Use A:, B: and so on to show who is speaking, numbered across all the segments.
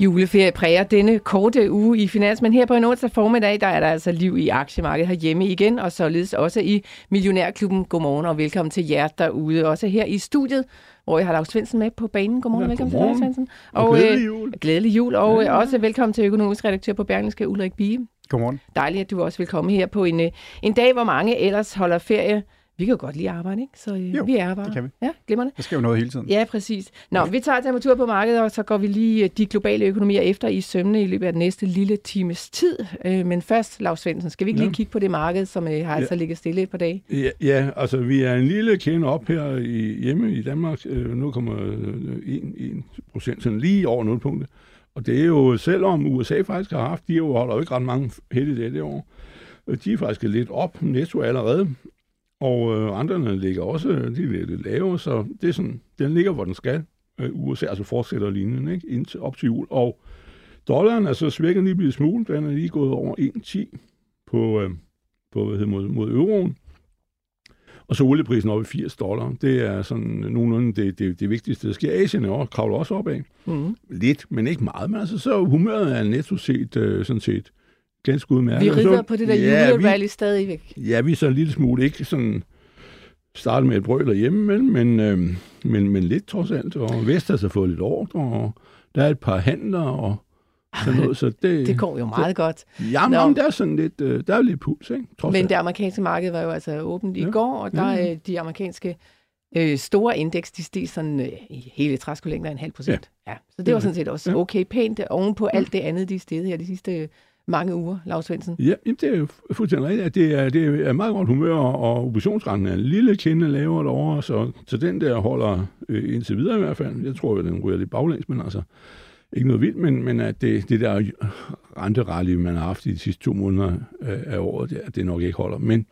A: Juleferie præger denne korte uge i Finans, men her på en onsdag formiddag, der er der altså liv i aktiemarkedet herhjemme igen, og således også i Millionærklubben. Godmorgen og velkommen til jer derude, også her i studiet, hvor jeg har Lars Svendsen med på banen. Godmorgen ja, velkommen godmorgen. til Lars Svendsen.
B: Og, og glædelig jul.
A: Øh, glædelig jul, og ja, ja. også velkommen til økonomisk redaktør på Berlingske, Ulrik Bie.
B: Godmorgen.
A: Dejligt, at du også vil komme her på en, øh, en dag, hvor mange ellers holder ferie vi kan jo godt lide at arbejde, ikke? Så øh,
B: jo,
A: vi er bare.
B: det kan vi.
A: Ja, glimrende.
B: Der sker jo noget hele tiden.
A: Ja, præcis. Nå, ja. vi tager temperatur på markedet, og så går vi lige øh, de globale økonomier efter i sømne i løbet af den næste lille times tid. Øh, men først, Lars Svendsen, skal vi ikke lige ja. kigge på det marked, som øh, har ja. altså ligget stille et par dage?
B: Ja, ja, altså vi er en lille kende op her i, hjemme i Danmark. 0,1 procent, sådan lige over 0 punkter. Og det er jo, selvom USA faktisk har haft, de jo holder jo ikke ret mange heldige det år, de er faktisk lidt op netto allerede, og øh, renterne ligger også de er lidt lave, så det er sådan, den ligger, hvor den skal. Øh, USA altså fortsætter linjen ikke? Indtil, op til jul. Og dollaren er så svækket lige blevet smule. Den er lige gået over 1,10 på, øh, på hvad hedder, mod, mod euroen. Og så olieprisen op i 80 dollar. Det er sådan nogenlunde det, det, det vigtigste, der sker. Asien også, kravler også opad. Mm. Lidt, men ikke meget. Men altså, så humøret er netto set øh, sådan set ganske udmærket.
A: Vi rider på det der ja, julerally stadigvæk.
B: Ja, vi er så en lille smule ikke sådan startet med et brøl derhjemme, men, men, øh, men, men lidt trods alt. Og Vestas har fået lidt ordre, og der er et par handler, og sådan noget. Så det,
A: det går jo meget
B: så,
A: godt.
B: Jamen, jamen, der er sådan lidt, øh, der er lidt puls, ikke?
A: Trods men alt. det amerikanske marked var jo altså åbent ja. i går, og der er ja. de amerikanske øh, store indeks, de steg sådan øh, i hele træskolængder en halv procent. Ja. ja. Så det var sådan set også okay pænt oven på alt det andet, de steg her de sidste mange uger, Lars Svendsen.
B: Ja, jamen, det er jo fuldstændig rigtigt. Det er, det er meget godt humør, og oppositionsrenten er en lille kende lavere derovre, så, så den der holder øh, indtil videre i hvert fald. Jeg tror, jo, den ryger lidt baglæns, men altså ikke noget vildt, men, men at det, det der renterally, man har haft i de sidste to måneder øh, af året, det, det nok ikke holder. Men,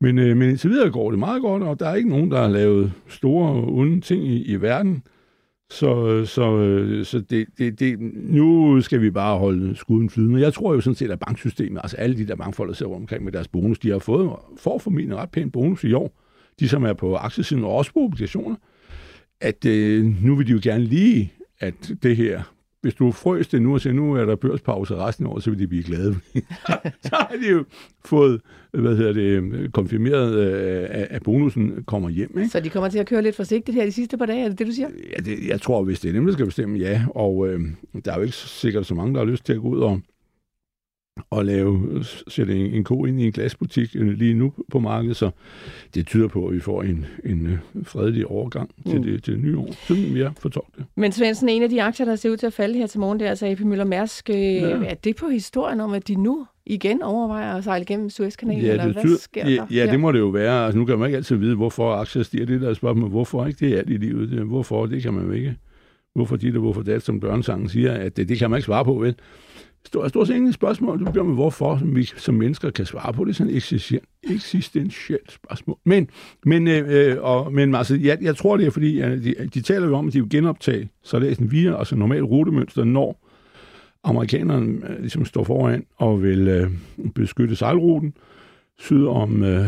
B: men, øh, men indtil videre går det meget godt, og der er ikke nogen, der har lavet store onde ting i, i verden. Så, så, øh, så det, det, det, nu skal vi bare holde skuden flydende. Jeg tror jo sådan set, at banksystemet, altså alle de der bankfolk, der sidder omkring med deres bonus, de har fået, for formentlig ret pæn bonus i år. De, som er på aktiesiden og også på obligationer. At øh, nu vil de jo gerne lige, at det her hvis du frøs det nu og siger, nu er der børspause resten af året, så vil de blive glade. så har de jo fået, hvad hedder det, konfirmeret, øh, at bonusen kommer hjem. Ikke?
A: Så de kommer til at køre lidt forsigtigt her de sidste par dage, er det det, du siger?
B: Ja, det, jeg tror, hvis det er dem, der skal bestemme, ja. Og øh, der er jo ikke sikkert så mange, der har lyst til at gå ud og at lave, sætte en, en ko ind i en glasbutik øh, lige nu på markedet, så det tyder på, at vi får en, en øh, fredelig overgang til, mm. det, til det nye år. Sådan jeg fortolker det.
A: Men Svendsen, en af de aktier, der ser ud til at falde her til morgen, det er altså AP Møller Mærsk. Øh, ja. Er det på historien om, at de nu igen overvejer at sejle gennem Suezkanalen, ja, eller hvad sker
B: der? Ja, det må det jo være. Altså, nu kan man ikke altid vide, hvorfor aktier stiger. Det der spørgsmål, hvorfor ikke? Det er alt i livet. Det, hvorfor? Det kan man jo ikke. Hvorfor dit og hvorfor det, som børnesangen siger, at det, det kan man ikke svare på, vel? Stort, stort set ingen spørgsmål. Du bliver med, hvorfor som vi som mennesker kan svare på det. sådan et eksistentielt spørgsmål. Men, men, øh, øh, og, men altså, jeg, jeg tror, det er fordi, at de, de taler jo om, at de vil genoptage så det er sådan via altså normalt rutemønster, når amerikanerne øh, ligesom står foran og vil øh, beskytte sejlruten syd om øh,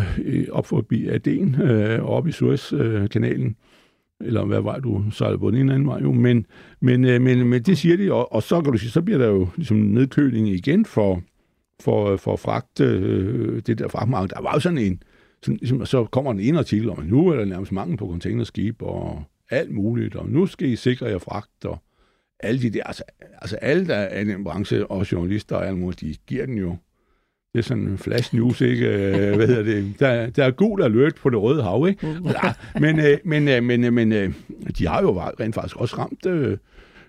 B: op forbi Aden øh, op i Suezkanalen. Øh, eller hvad vej du sejler på den ene anden vej jo, men, men, øh, men, men det siger de, og, og så kan du sige, så bliver der jo ligesom nedkøling igen for, for, øh, for fragt, øh, det der fragtmarked. Der var jo sådan en, sådan, ligesom, så kommer en ene artikel om, at nu er der nærmest mangel på containerskib og alt muligt, og nu skal I sikre jer fragt, og alle de der, altså, altså alle, der er i den branche, og journalister og alt muligt, de giver den jo det er sådan en flash news, ikke? Øh, hvad hedder det? Der, der er gul alert på det røde hav, ikke? Mm. Ja, men, øh, men, øh, men, men de har jo rent faktisk også ramt,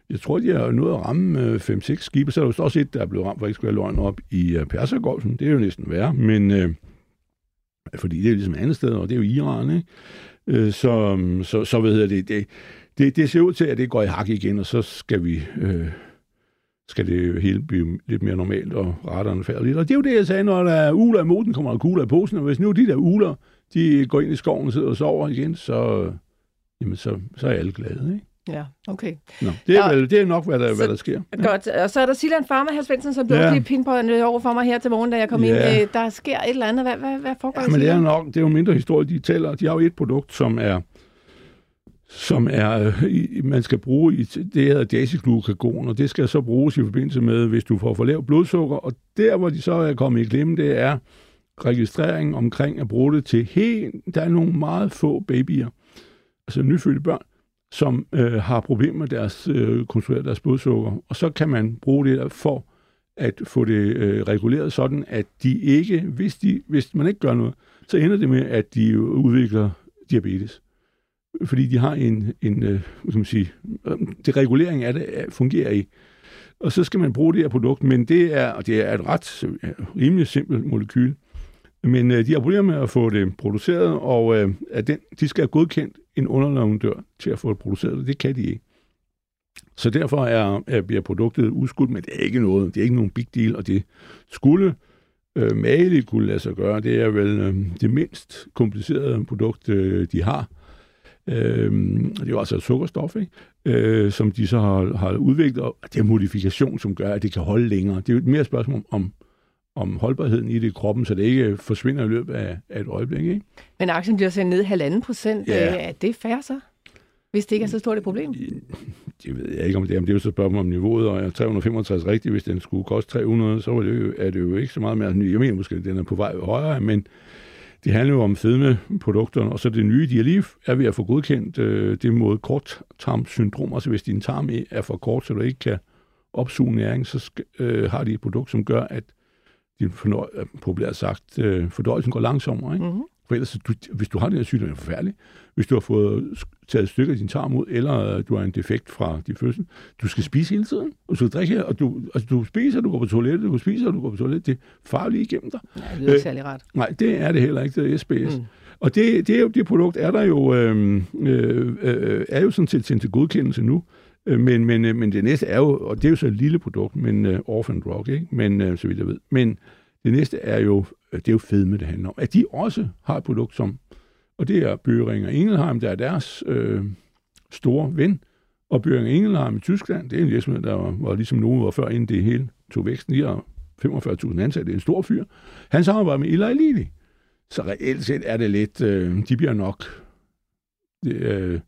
B: jeg tror, de har nået at ramme 5-6 skibe, så er der jo også et, der er blevet ramt, for ikke skulle løgn op i Persergolfen. Det er jo næsten værre, men fordi det er ligesom andet sted, og det er jo Iran, ikke? Så, så, så hvad hedder det, det, det, det ser ud til, at det går i hak igen, og så skal vi... Øh, skal det hele blive lidt mere normalt, og falder lidt. Og det er jo det, jeg sagde, når der er uler i moden, kommer der kugler i posen, og hvis nu de der uler, de går ind i skoven og sidder og sover igen, så, jamen, så, så er alle glade, ikke?
A: Ja, okay.
B: Nå, det, er ja. vel, det er nok, hvad der, så, hvad der sker.
A: Ja. Godt. Og så er der Silan Farmer, her Svendsen, som blev ja. lige pinpointet over for mig her til morgen, da jeg kom ja. ind. Øh, der sker et eller andet. Hvad, hvad, hvad foregår
B: ja, men det er nok, det er jo mindre historie, de tæller. De har jo et produkt, som er som er, øh, man skal bruge i, det hedder dasiglukagon, og det skal så bruges i forbindelse med, hvis du får for lavt blodsukker, og der, hvor de så er kommet i glemme, det er registrering omkring at bruge det til helt, der er nogle meget få babyer, altså nyfødte børn, som øh, har problemer med deres, øh, kontrollere deres blodsukker, og så kan man bruge det for at få det øh, reguleret sådan, at de ikke, hvis, de, hvis man ikke gør noget, så ender det med, at de udvikler diabetes fordi de har en, en øh, hvad man sige, øh, det regulering af det øh, fungerer i. Og så skal man bruge det her produkt, men det er, og det er et ret øh, rimelig simpelt molekyl. Men øh, de har problemer med at få det produceret, og øh, at den, de skal have godkendt en underleverandør til at få det produceret, det kan de ikke. Så derfor er, er, bliver produktet udskudt, men det er ikke noget, det er ikke nogen big deal, og det skulle øh, mageligt kunne lade sig gøre. Det er vel øh, det mindst komplicerede produkt, øh, de har. Øh, det er jo altså et sukkerstof, ikke? Øh, som de så har, har udviklet, og det er modifikation, som gør, at det kan holde længere. Det er jo et mere spørgsmål om, om holdbarheden i det i kroppen, så det ikke forsvinder i løbet af, af et øjeblik. Ikke?
A: Men aktien bliver sendt ned halvanden procent. Ja. Er det fair så? Hvis det ikke er så stort et problem?
B: Det ved jeg ikke, om det er. Men det er jo så spørgsmål om niveauet, og 365 rigtigt, hvis den skulle koste 300, så er det jo, er det jo ikke så meget mere. Jeg mener måske, at den er på vej højere, men det handler jo om fedmeprodukterne, og så det nye, de er lige er ved at få godkendt, øh, det mod korttarmsyndrom. Altså hvis din tarm er for kort, så du ikke kan opsuge næring, så skal, øh, har de et produkt, som gør, at din fornøj, populært sagt, øh, fordøjelsen går langsommere. Ikke? Mm-hmm. For ellers, du, hvis du har den her sygdom, er det forfærdeligt. Hvis du har fået taget et stykke af din tarm ud, eller du har en defekt fra din fødsel, du skal spise hele tiden, og du skal drikke, og du, altså, du spiser, du går på toilettet, du spiser, du går på toilettet. Det er farligt igennem dig.
A: Nej, det er ikke øh, særlig rart.
B: Nej, det er det heller ikke, det er SBS. Mm. Og det, det, det produkt er der jo, øh, øh, øh, er jo sådan set til godkendelse nu. Øh, men, men, øh, men det næste er jo, og det er jo så et lille produkt, men uh, orphan drug, ikke? Men, uh, så vidt jeg ved. Men det næste er jo, øh, det er jo fedme, det handler om. At de også har et produkt, som, og det er Børing og Ingelheim, der er deres øh, store ven, og Børing og Ingelheim i Tyskland, det er en virksomhed, der var, var ligesom nogen var før, inden det hele tog væksten. De har 45.000 ansatte, det er en stor fyr. Han samarbejder med Eli Lilly. Så reelt set er det lidt, øh, de bliver nok, det, øh,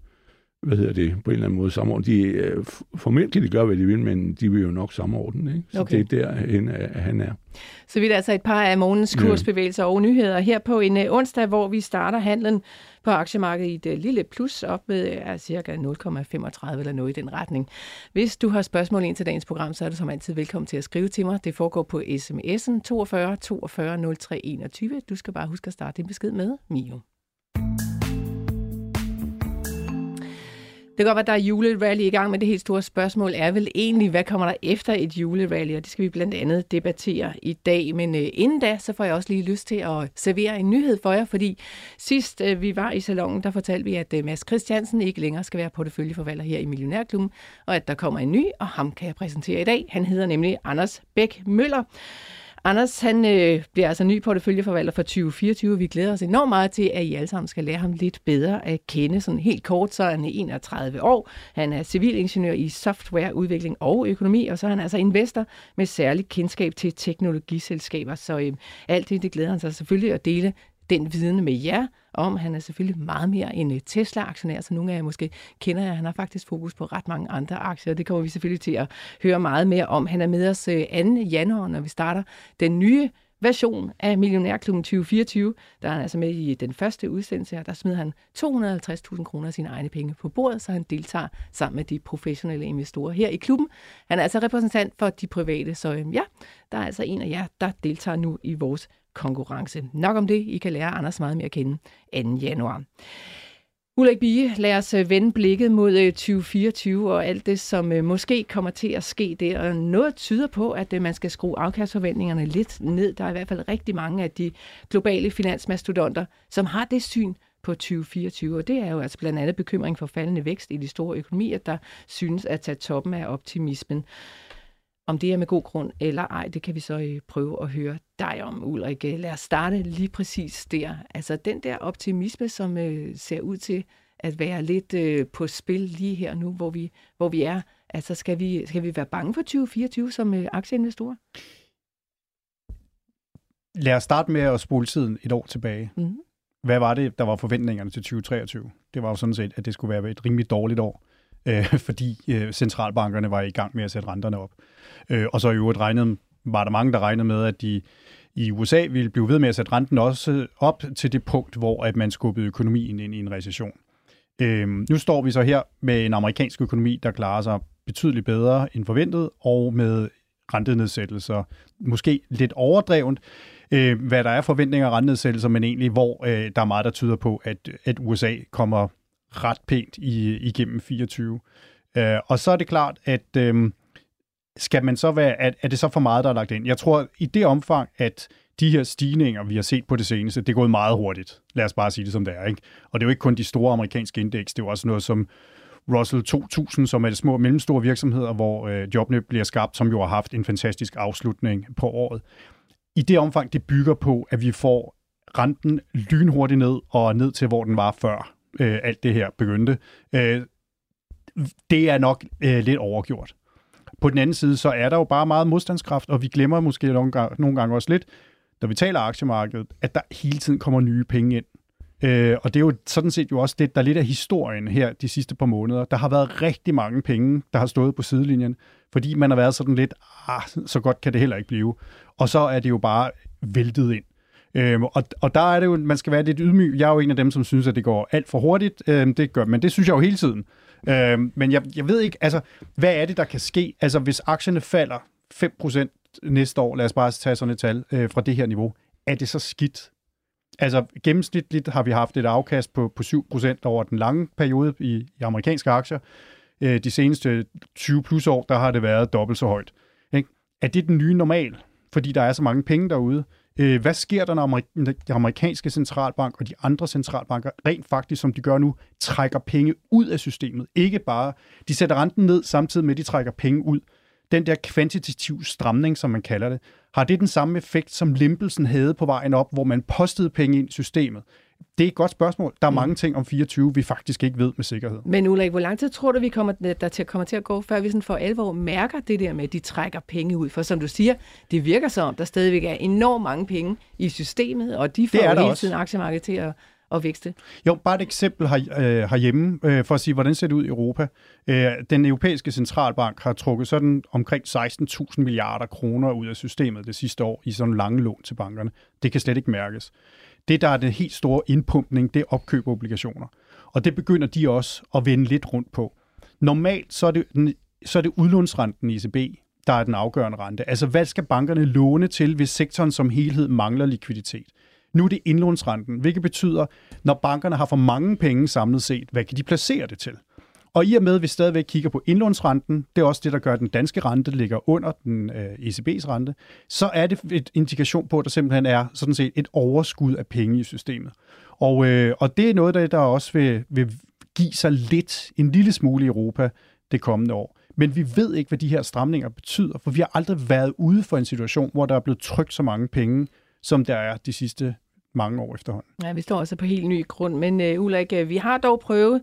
B: hvad hedder det, på en eller anden måde samordnet. De, øh, formelt kan de gøre, hvad de vil, men de vil jo nok samordne. Ikke? Så okay. det er der, at han er.
A: Så vi er altså et par af morgens kursbevægelser ja. og nyheder her på en uh, onsdag, hvor vi starter handlen på aktiemarkedet i et uh, lille plus op med cirka 0,35 eller noget i den retning. Hvis du har spørgsmål ind til dagens program, så er du som altid velkommen til at skrive til mig. Det foregår på sms'en 42 42 03 21. Du skal bare huske at starte din besked med Mio. Det kan godt være, at der er julerally i gang, men det helt store spørgsmål er vel egentlig, hvad kommer der efter et julerally? Og det skal vi blandt andet debattere i dag. Men øh, inden da, så får jeg også lige lyst til at servere en nyhed for jer, fordi sidst øh, vi var i salongen, der fortalte vi, at øh, Mads Christiansen ikke længere skal være porteføljeforvalter her i Millionærklubben, og at der kommer en ny, og ham kan jeg præsentere i dag. Han hedder nemlig Anders Bæk Møller. Anders, han øh, bliver altså ny porteføljeforvalter for 2024. Vi glæder os enormt meget til, at I alle sammen skal lære ham lidt bedre at kende. Sådan helt kort, så er han 31 år. Han er civilingeniør i softwareudvikling og økonomi, og så er han altså investor med særlig kendskab til teknologiselskaber. Så øh, alt det, det glæder han sig selvfølgelig at dele den viden med jer om. Han er selvfølgelig meget mere en øh, Tesla-aktionær, så nogle af jer måske kender jeg. Han har faktisk fokus på ret mange andre aktier, og det kommer vi selvfølgelig til at høre meget mere om. Han er med os øh, 2. Januar, når vi starter den nye version af Millionærklubben 2024. Der er han altså med i øh, den første udsendelse her. Der smider han 250.000 kroner af sine egne penge på bordet, så han deltager sammen med de professionelle investorer her i klubben. Han er altså repræsentant for de private, så øhm, ja, der er altså en af jer, der deltager nu i vores konkurrence. Nok om det. I kan lære Anders meget mere at kende 2. januar. Ulrik Bie, lad os øh, vende blikket mod øh, 2024 og alt det, som øh, måske kommer til at ske der. Og noget tyder på, at man skal skrue afkastforventningerne lidt ned. Der er i hvert fald rigtig mange af de globale finansmastodonter, som har det syn på 2024. Og det er jo altså blandt andet bekymring for faldende vækst i de store økonomier, der synes at tage toppen af optimismen. Om det er med god grund eller ej, det kan vi så øh, prøve at høre dig om, Ulrik. Lad os starte lige præcis der. Altså den der optimisme, som øh, ser ud til at være lidt øh, på spil lige her nu, hvor vi, hvor vi er. Altså skal vi, skal vi være bange for 2024 som øh, aktieinvestorer?
C: Lad os starte med at spole tiden et år tilbage. Mm. Hvad var det, der var forventningerne til 2023? Det var jo sådan set, at det skulle være et rimelig dårligt år, øh, fordi øh, centralbankerne var i gang med at sætte renterne op. Øh, og så i øvrigt regnede, var der mange, der regnede med, at de i USA ville blive ved med at sætte renten også op til det punkt, hvor at man skubbede økonomien ind i en recession. Øh, nu står vi så her med en amerikansk økonomi, der klarer sig betydeligt bedre end forventet, og med rentenedsættelser. Måske lidt overdrevent, øh, hvad der er forventninger af rentenedsættelser, men egentlig hvor øh, der er meget, der tyder på, at, at USA kommer ret pænt i, igennem 24. Øh, og så er det klart, at øh, skal man så være, at, er det så for meget, der er lagt ind? Jeg tror, i det omfang, at de her stigninger, vi har set på det seneste, det er gået meget hurtigt. Lad os bare sige det, som det er. Ikke? Og det er jo ikke kun de store amerikanske indeks, det er jo også noget som Russell 2000, som er de små og mellemstore virksomheder, hvor øh, jobbene bliver skabt, som jo har haft en fantastisk afslutning på året. I det omfang, det bygger på, at vi får renten lynhurtigt ned og ned til, hvor den var før øh, alt det her begyndte. Øh, det er nok øh, lidt overgjort. På den anden side, så er der jo bare meget modstandskraft, og vi glemmer måske nogle gange, nogle gange også lidt, når vi taler aktiemarkedet, at der hele tiden kommer nye penge ind. Øh, og det er jo sådan set jo også det, der er lidt af historien her de sidste par måneder. Der har været rigtig mange penge, der har stået på sidelinjen, fordi man har været sådan lidt, ah, så godt kan det heller ikke blive. Og så er det jo bare væltet ind. Øhm, og, og der er det jo, man skal være lidt ydmyg. Jeg er jo en af dem, som synes, at det går alt for hurtigt. Øhm, det gør, men det synes jeg jo hele tiden. Øhm, men jeg, jeg ved ikke, altså, hvad er det, der kan ske? Altså, hvis aktierne falder 5% næste år, lad os bare tage sådan et tal øh, fra det her niveau, er det så skidt? Altså gennemsnitligt har vi haft et afkast på, på 7% over den lange periode i, i amerikanske aktier. Øh, de seneste 20 plus år, der har det været dobbelt så højt. Ikke? Er det den nye normal? Fordi der er så mange penge derude. Øh, hvad sker der, når den amerikanske centralbank og de andre centralbanker rent faktisk, som de gør nu, trækker penge ud af systemet? Ikke bare, de sætter renten ned samtidig med, at de trækker penge ud den der kvantitativ stramning, som man kalder det, har det den samme effekt, som limpelsen havde på vejen op, hvor man postede penge ind i systemet? Det er et godt spørgsmål. Der er mm. mange ting om 24, vi faktisk ikke ved med sikkerhed.
A: Men Ulrik, hvor lang tid tror du, vi kommer, der til, kommer til at gå, før vi sådan for alvor mærker det der med, at de trækker penge ud? For som du siger, det virker som, der stadigvæk er enormt mange penge i systemet, og de får jo hele også. tiden aktiemarkedet til at, at vækste?
C: Jo, bare et eksempel her, øh, herhjemme, øh, for at sige, hvordan ser det ud i Europa. Øh, den europæiske centralbank har trukket sådan omkring 16.000 milliarder kroner ud af systemet det sidste år i sådan lange lån til bankerne. Det kan slet ikke mærkes. Det, der er den helt store indpumpning, det er opkøb obligationer. Og det begynder de også at vende lidt rundt på. Normalt så er det, så er det udlånsrenten i ECB, der er den afgørende rente. Altså, hvad skal bankerne låne til, hvis sektoren som helhed mangler likviditet? Nu er det indlånsrenten, hvilket betyder, når bankerne har for mange penge samlet set, hvad kan de placere det til? Og i og med, at vi stadigvæk kigger på indlånsrenten, det er også det, der gør, at den danske rente ligger under den øh, ECB's rente, så er det et indikation på, at der simpelthen er sådan set et overskud af penge i systemet. Og, øh, og det er noget, der, der også vil, vil give sig lidt, en lille smule i Europa det kommende år. Men vi ved ikke, hvad de her stramninger betyder, for vi har aldrig været ude for en situation, hvor der er blevet trykt så mange penge, som der er de sidste mange år efterhånden.
A: Ja, vi står også på helt ny grund, men øh, Ulrik, øh, vi har dog prøvet,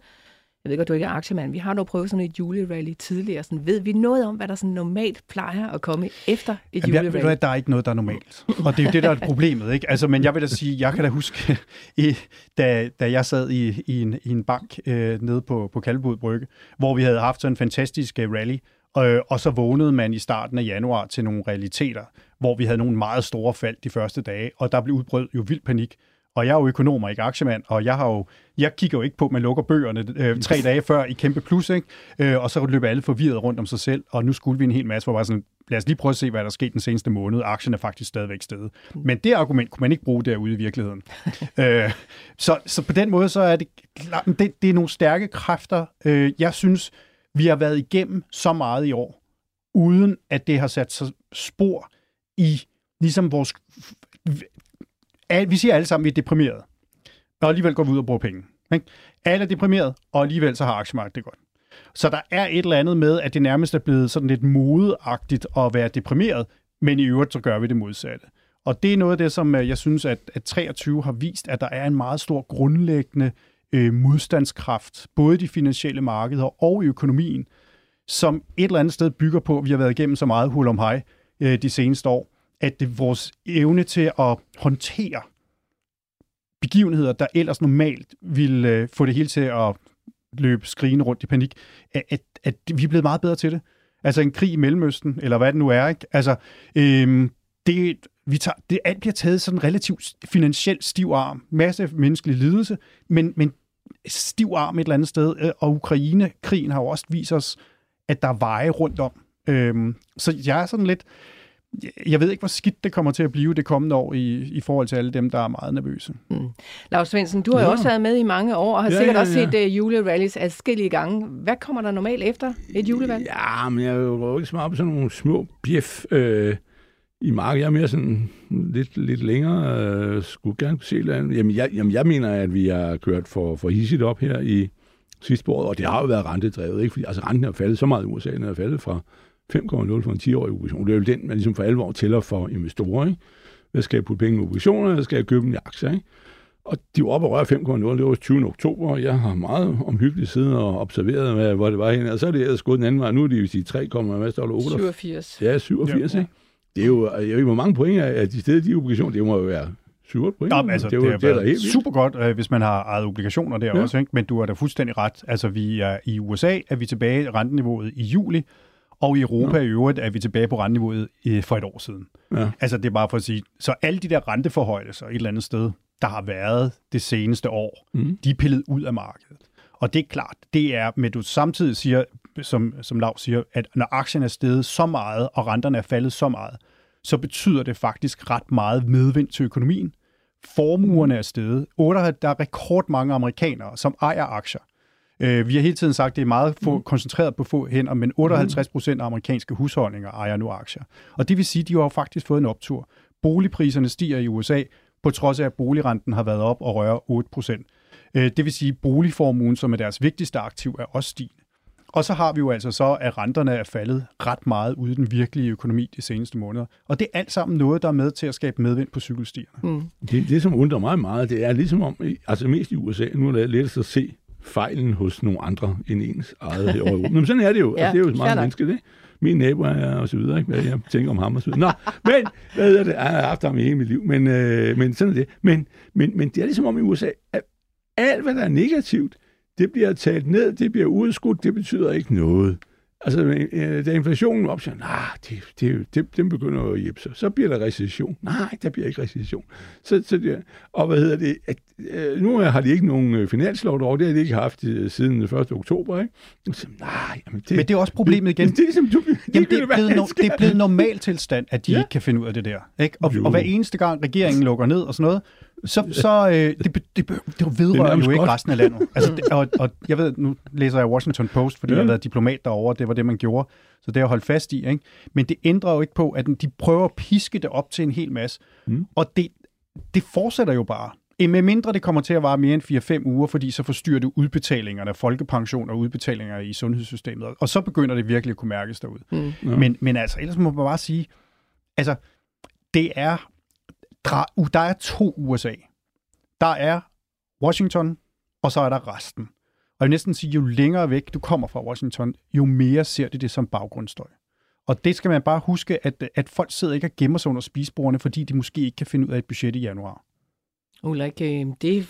A: jeg ved godt, du ikke er aktiemand, vi har dog prøvet sådan et julerally tidligere. Sådan, ved vi noget om, hvad der sådan normalt plejer at komme efter et
C: Jamen, julerally? Jeg, der er ikke noget, der er normalt. Og det er jo det, der er problemet. Ikke? Altså, men jeg vil da sige, jeg kan da huske, i, da, da jeg sad i, i, en, i en bank øh, nede på, på Kalvebod Brygge, hvor vi havde haft sådan en fantastisk uh, rally, øh, og så vågnede man i starten af januar til nogle realiteter, hvor vi havde nogle meget store fald de første dage, og der blev udbrød jo vild panik. Og jeg er jo økonom og ikke aktiemand, og jeg, har jo, jeg kigger jo ikke på, at man lukker bøgerne øh, tre dage før i kæmpe plus, ikke? Øh, og så løber alle forvirret rundt om sig selv, og nu skulle vi en hel masse, hvor bare sådan, lad os lige prøve at se, hvad der er sket den seneste måned. Aktien er faktisk stadigvæk stedet. Men det argument kunne man ikke bruge derude i virkeligheden. øh, så, så på den måde, så er det, det, det er nogle stærke kræfter. Øh, jeg synes, vi har været igennem så meget i år, uden at det har sat sig spor i ligesom vores... Vi siger alle sammen, at vi er deprimerede. Og alligevel går vi ud og bruger penge. Ikke? Alle er deprimeret, og alligevel så har aktiemarkedet det godt. Så der er et eller andet med, at det nærmest er blevet sådan lidt modeagtigt at være deprimeret, men i øvrigt så gør vi det modsatte. Og det er noget af det, som øh, jeg synes, at, at 23 har vist, at der er en meget stor grundlæggende øh, modstandskraft, både i de finansielle markeder og i økonomien, som et eller andet sted bygger på, at vi har været igennem så meget hul om hej øh, de seneste år, at det vores evne til at håndtere begivenheder, der ellers normalt ville øh, få det hele til at løbe skrigende rundt i panik, at, at, at vi er blevet meget bedre til det. Altså en krig i Mellemøsten, eller hvad det nu er, ikke? Altså, øhm, det, vi tager, det alt bliver taget sådan relativt finansielt stiv arm. Masse menneskelig lidelse, men, men stiv arm et eller andet sted. Øh, og Ukraine-krigen har jo også vist os, at der er veje rundt om. Øhm, så jeg er sådan lidt... Jeg ved ikke, hvor skidt det kommer til at blive det kommende år i, i forhold til alle dem, der er meget nervøse. Mm.
A: Lars Svendsen, du har ja. jo også været med i mange år, og har ja, sikkert ja, ja. også set uh, julerallies adskillige gange. Hvad kommer der normalt efter et julevalg?
B: Ja, men jeg er jo ikke så meget på sådan nogle små bjef øh, i markedet. Jeg er mere sådan lidt, lidt længere. Øh, skulle gerne se landet. Jamen jeg, jamen, jeg mener, at vi har kørt for, for hissigt op her i sidste år, og det har jo været rentedrevet, ikke? Fordi altså, renten er faldet så meget i USA, den er faldet fra 5,0 for en 10-årig obligation. Det er jo den, man ligesom for alvor tæller for investorer. Ikke? Hvad skal jeg putte penge i obligationer, eller skal jeg købe dem i aktier? Ikke? Og de var oppe og røre 5,0, det var 20. oktober, og jeg har meget omhyggeligt siddet og observeret, hvad, hvor det var henne. Og så er det ellers gået den anden vej. Nu er det jo sige 3, hvad står der?
A: 87.
B: Ja, 87, ja. ikke? Det er jo, jeg ved ikke, hvor mange point af de steder, de obligationer, det må jo være 7 point.
C: Nå, altså, det, er, det, det er helt super godt, øh, hvis man har ejet obligationer der ja. også, ikke? men du har da fuldstændig ret. Altså, vi er i USA er vi tilbage i renteniveauet i juli, og i Europa ja. i øvrigt er vi tilbage på renteniveauet for et år siden. Ja. Altså, det er bare for at sige, så alle de der renteforhøjelser et eller andet sted, der har været det seneste år, mm. de er pillet ud af markedet. Og det er klart, det er, men du samtidig siger, som, som Lav siger, at når aktien er steget så meget, og renterne er faldet så meget, så betyder det faktisk ret meget medvind til økonomien. Formuerne er steget. 8, der er rekordmange amerikanere, som ejer aktier. Øh, vi har hele tiden sagt, at det er meget få, mm. koncentreret på få hænder, men 58 procent af amerikanske husholdninger ejer nu aktier. Og det vil sige, at de har faktisk fået en optur. Boligpriserne stiger i USA, på trods af, at boligrenten har været op og rører 8 procent. Øh, det vil sige, at boligformuen, som er deres vigtigste aktiv, er også stigende. Og så har vi jo altså så, at renterne er faldet ret meget ude i den virkelige økonomi de seneste måneder. Og det er alt sammen noget, der er med til at skabe medvind på cykelstierne. Mm.
B: Det, det, som undrer mig meget, det er ligesom om, altså mest i USA, nu er det let at se fejlen hos nogle andre end ens eget år. Men sådan er det jo. ja, altså, det er jo meget menneske, det. Min nabo er og så videre, ikke? hvad jeg tænker om ham og så videre. Nå, men, hvad hedder det? Jeg har haft ham i hele mit liv, men, øh, men sådan er det. Men, men, men det er ligesom om i USA, at alt, hvad der er negativt, det bliver talt ned, det bliver udskudt, det betyder ikke noget. Altså, øh, da inflationen op, så nej, det, det, det, den begynder at hjælpe sig. Så bliver der recession. Nej, der bliver ikke recession. Så, så det, og hvad hedder det? At, øh, nu har de ikke nogen øh, finanslov derovre, det har de ikke haft siden den 1. oktober, ikke? Så,
C: nej, jamen det, Men det er også problemet igen. Det, det, er, ligesom, du, jamen, det, er blevet no, det er blevet normal tilstand, at de ja. ikke kan finde ud af det der. Ikke? Og, og hver eneste gang regeringen lukker ned og sådan noget, så, så øh, det, det, det, det vedrører det jo ikke resten af landet. Altså, det, og, og jeg ved, nu læser jeg Washington Post, fordi ja. jeg har været diplomat derovre, det var det, man gjorde. Så det har jeg holdt fast i. Ikke? Men det ændrer jo ikke på, at de prøver at piske det op til en hel masse. Mm. Og det, det fortsætter jo bare. Med mindre det kommer til at vare mere end 4-5 uger, fordi så forstyrrer det udbetalingerne af folkepension og udbetalinger i sundhedssystemet. Og så begynder det virkelig at kunne mærkes derude. Mm. Ja. Men, men altså, ellers må man bare sige, altså, det er der er to USA. Der er Washington, og så er der resten. Og jeg vil næsten sige, jo længere væk du kommer fra Washington, jo mere ser de det som baggrundsstøj. Og det skal man bare huske, at, at folk sidder ikke og gemmer sig under spisbordene, fordi de måske ikke kan finde ud af et budget i januar.
A: Ulrik, øh, det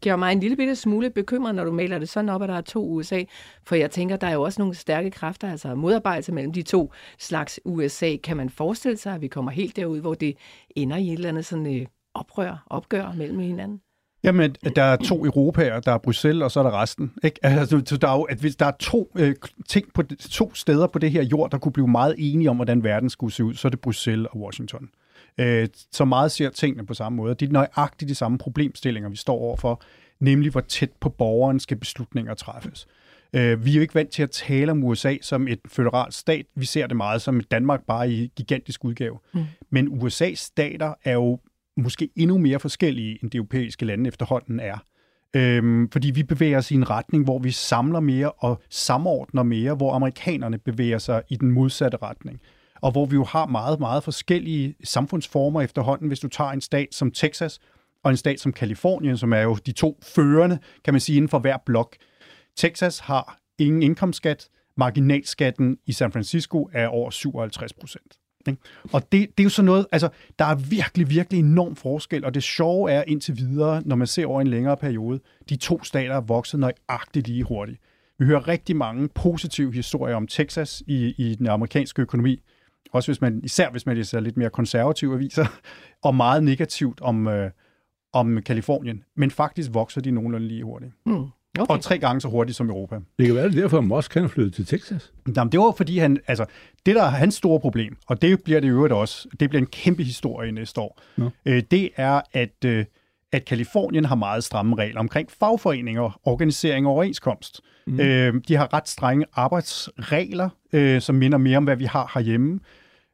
A: gør mig en lille bitte smule bekymret, når du maler det sådan op, at der er to USA. For jeg tænker, der er jo også nogle stærke kræfter, altså modarbejdelse mellem de to slags USA. Kan man forestille sig, at vi kommer helt derud, hvor det ender i et eller andet sådan øh, oprør, opgør mellem hinanden?
C: Jamen, der er to Europæer, der er Bruxelles, og så er der resten. Ikke? Altså, der er jo, at hvis der er to øh, ting på to steder på det her jord, der kunne blive meget enige om, hvordan verden skulle se ud, så er det Bruxelles og Washington øh, så meget ser tingene på samme måde. Det er nøjagtigt de samme problemstillinger, vi står overfor, nemlig hvor tæt på borgeren skal beslutninger træffes. Øh, vi er jo ikke vant til at tale om USA som et føderalt stat. Vi ser det meget som Danmark bare i gigantisk udgave. Mm. Men USA's stater er jo måske endnu mere forskellige, end de europæiske lande efterhånden er. Øhm, fordi vi bevæger os i en retning, hvor vi samler mere og samordner mere, hvor amerikanerne bevæger sig i den modsatte retning. Og hvor vi jo har meget, meget forskellige samfundsformer efterhånden. Hvis du tager en stat som Texas og en stat som Kalifornien, som er jo de to førende, kan man sige, inden for hver blok. Texas har ingen indkomstskat. Marginalskatten i San Francisco er over 57 procent. Og det, det er jo sådan noget, altså, der er virkelig, virkelig enorm forskel, og det sjove er indtil videre, når man ser over en længere periode, de to stater er vokset nøjagtigt lige hurtigt. Vi hører rigtig mange positive historier om Texas i, i den amerikanske økonomi, også hvis man, især hvis man læser lidt mere konservative aviser, og meget negativt om, øh, om Kalifornien, men faktisk vokser de nogenlunde lige hurtigt. Mm. Okay. Og tre gange så hurtigt som Europa.
B: Det kan være, det derfor, at Musk kan flytte til Texas.
C: Jamen, det var fordi, han, altså, det der er hans store problem, og det bliver det øvrigt også, det bliver en kæmpe historie næste år, no. øh, det er, at, øh, at Kalifornien har meget stramme regler omkring fagforeninger, organisering og overenskomst. Mm. Øh, de har ret strenge arbejdsregler, øh, som minder mere om, hvad vi har herhjemme.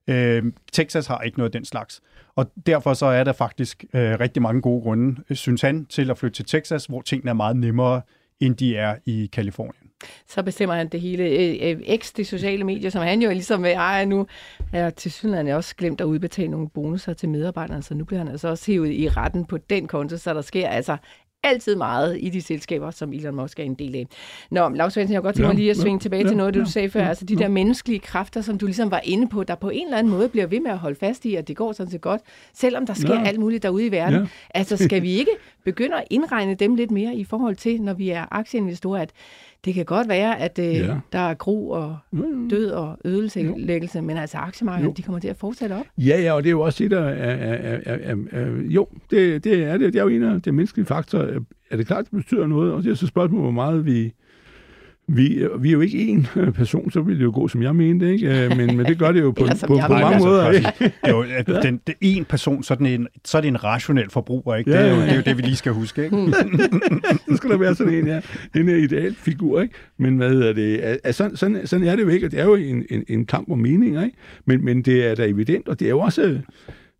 C: Øh, Texas har ikke noget af den slags. Og derfor så er der faktisk øh, rigtig mange gode grunde, synes han, til at flytte til Texas, hvor tingene er meget nemmere end de er i Kalifornien.
A: Så bestemmer han det hele. Øh, øh, X, det sociale medier, som han jo ligesom ejer nu, er til synligheden også glemt at udbetale nogle bonusser til medarbejderne, så nu bliver han altså også hævet i retten på den konto, så der sker altså altid meget i de selskaber, som Elon Musk er en del af. Nå, Lars Svendsen, jeg godt tænke mig lige at svinge ja, tilbage ja, til noget, du ja, sagde før. Ja, altså de der menneskelige kræfter, som du ligesom var inde på, der på en eller anden måde bliver ved med at holde fast i, at det går sådan set godt, selvom der sker ja. alt muligt derude i verden. Ja. Altså skal vi ikke begynde at indregne dem lidt mere i forhold til, når vi er aktieinvestorer, at det kan godt være, at øh, ja. der er gro og død og ødelæggelse, men altså aktiemarkedet, de kommer til at fortsætte op.
B: Ja, ja, og det er jo også det, der er... er, er, er, er jo, det, det er det. Det er jo en af de menneskelige faktorer. Er det klart, det betyder noget? Og det er så spørgsmålet, hvor meget vi vi, vi er jo ikke én øh, person, så ville det jo gå, som jeg mente, ikke? Øh, men, men det gør det jo på, på, på, på mange måder. Altså,
C: det er jo, den, er én person, så er, den en, så er det en rationel forbruger, ikke? Det er, jo, det er jo det, vi lige skal huske, ikke?
B: så skal der være sådan en, ja, en ideal figur, ikke? Men hvad hedder det? Altså, sådan, sådan, sådan er det jo ikke, og det er jo en, en, en kamp om meninger, ikke? Men, men det er da evident, og det er jo også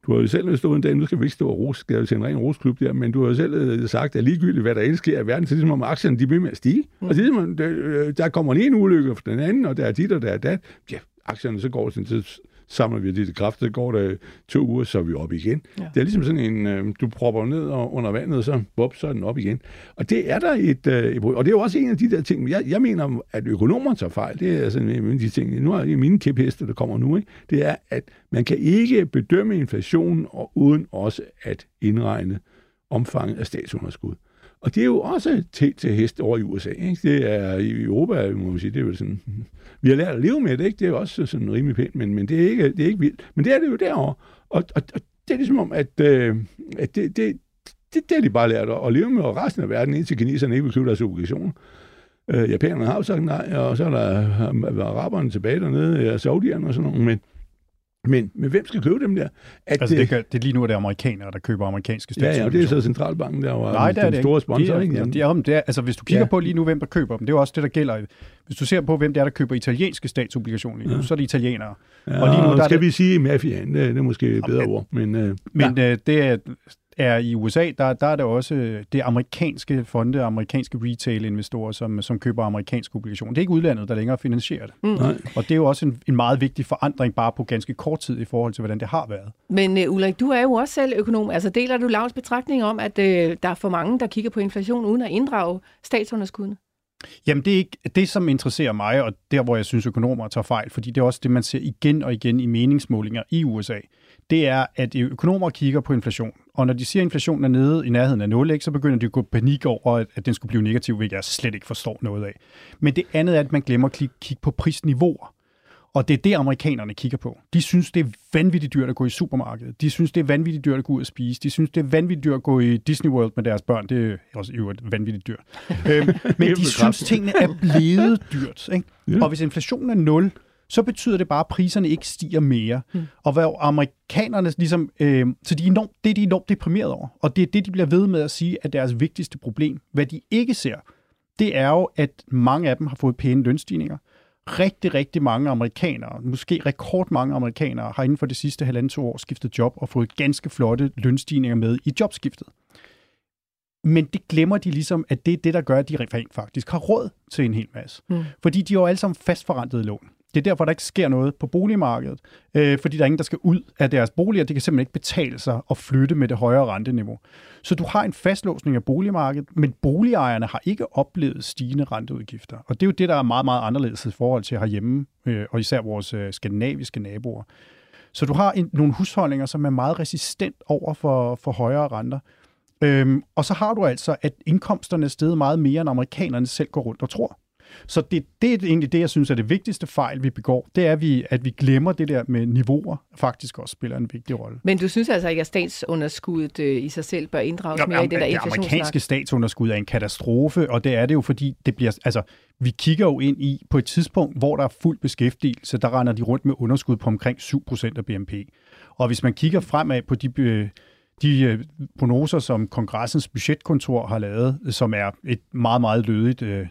B: du har jo selv stået en dag, nu skal vi ikke stå og rose, skal til en ren rosklub der, men du har jo selv øh, sagt, at ligegyldigt, hvad der end sker i verden, så er det som om aktierne, de bliver med at stige. Mm. Og ligesom, der, øh, der kommer en ulykke for den anden, og der er dit, og der er dat. Ja, aktierne, så går det til samler vi de kræfter, så går der to uger, så er vi op igen. Ja. Det er ligesom sådan en, øh, du propper ned under vandet, så, bop, så er den op igen. Og det er der et, øh, og det er jo også en af de der ting, jeg, jeg mener, at økonomer tager fejl, det er sådan en af de ting, nu er mine kæpheste, der kommer nu, ikke? det er, at man kan ikke bedømme inflationen, og uden også at indregne omfanget af statsunderskud. Og det er jo også til, til hest over i USA. Ikke? Det er i Europa, må man sige, det er jo sådan, vi har lært at leve med det, ikke? det er også sådan rimelig pænt, men, men det, er ikke, det er ikke vildt. Men det er det jo derovre. Og, og, og det er ligesom om, at, øh, at det, det, det, det har de bare lært at, at leve med, og resten af verden, indtil kineserne ikke vil købe deres obligationer. Øh, japanerne har jo sagt nej, og så er der øh, araberne tilbage dernede, og saudierne og sådan noget, men, men, men hvem skal købe dem der?
C: At, altså, det, kan, det er lige nu, at det er amerikanere, der køber amerikanske
B: statsobligationer. Ja, ja, det er så centralbanken, der var Nej, det er den store sponsor.
C: De, ikke? De, de, det er, altså, hvis du kigger ja. på lige nu, hvem der køber dem, det er jo også det, der gælder. Hvis du ser på, hvem det er, der køber italienske statsobligationer lige nu, ja. så er det italienere.
B: Ja, og lige nu, der skal er det, vi sige mafiaen, det, det er måske et bedre ord. Men, øh,
C: men ja. øh, det er, er i USA, der, der er det også det amerikanske fonde, amerikanske retail-investorer, som, som køber amerikanske obligationer. Det er ikke udlandet, der længere finansierer det. Mm. Og det er jo også en, en meget vigtig forandring bare på ganske kort tid i forhold til, hvordan det har været.
A: Men uh, Ulrik, du er jo også selv økonom. Altså deler du Lavs betragtning om, at uh, der er for mange, der kigger på inflation uden at inddrage statsunderskuddene?
C: Jamen, det er ikke det, som interesserer mig, og der, hvor jeg synes, økonomer tager fejl, fordi det er også det, man ser igen og igen i meningsmålinger i USA det er, at økonomer kigger på inflation, og når de siger, at inflationen er nede i nærheden af 0, så begynder de at gå panik over, at den skulle blive negativ, hvilket jeg slet ikke forstår noget af. Men det andet er, at man glemmer at kigge på prisniveauer. Og det er det, amerikanerne kigger på. De synes, det er vanvittigt dyrt at gå i supermarkedet. De synes, det er vanvittigt dyrt at gå ud og spise. De synes, det er vanvittigt dyrt at gå i Disney World med deres børn. Det er også jo vanvittigt dyrt. øhm, men de synes, tingene er blevet dyrt. Ikke? Og hvis inflationen er 0, så betyder det bare, at priserne ikke stiger mere. Mm. Og hvad amerikanerne ligesom, øh, så de er enormt, det er de enormt deprimeret over. Og det er det, de bliver ved med at sige, at deres vigtigste problem. Hvad de ikke ser, det er jo, at mange af dem har fået pæne lønstigninger. Rigtig, rigtig mange amerikanere, måske rekordmange amerikanere, har inden for det sidste halvandet to år skiftet job og fået ganske flotte lønstigninger med i jobskiftet. Men det glemmer de ligesom, at det er det, der gør, at de rent faktisk har råd til en hel masse. Mm. Fordi de er jo alle sammen fastforrentede lån. Det er derfor, der ikke sker noget på boligmarkedet, øh, fordi der er ingen, der skal ud af deres boliger. Det kan simpelthen ikke betale sig at flytte med det højere renteniveau. Så du har en fastlåsning af boligmarkedet, men boligejerne har ikke oplevet stigende renteudgifter. Og det er jo det, der er meget, meget anderledes i forhold til herhjemme, øh, og især vores øh, skandinaviske naboer. Så du har en, nogle husholdninger, som er meget resistent over for, for højere renter. Øhm, og så har du altså, at indkomsterne er steget meget mere, end amerikanerne selv går rundt og tror. Så det, det er egentlig det, jeg synes er det vigtigste fejl, vi begår. Det er, at vi, at vi glemmer det der med niveauer, faktisk også spiller en vigtig rolle.
A: Men du synes altså ikke, at statsunderskuddet øh, i sig selv bør inddrages Nå, mere i det der inflationssnak?
C: Det amerikanske statsunderskud er en katastrofe, og det er det jo, fordi det bliver, altså, vi kigger jo ind i på et tidspunkt, hvor der er fuld beskæftigelse, der render de rundt med underskud på omkring 7% af BNP. Og hvis man kigger fremad på de øh, de øh, prognoser, som kongressens budgetkontor har lavet, som er et meget, meget lødigt øh,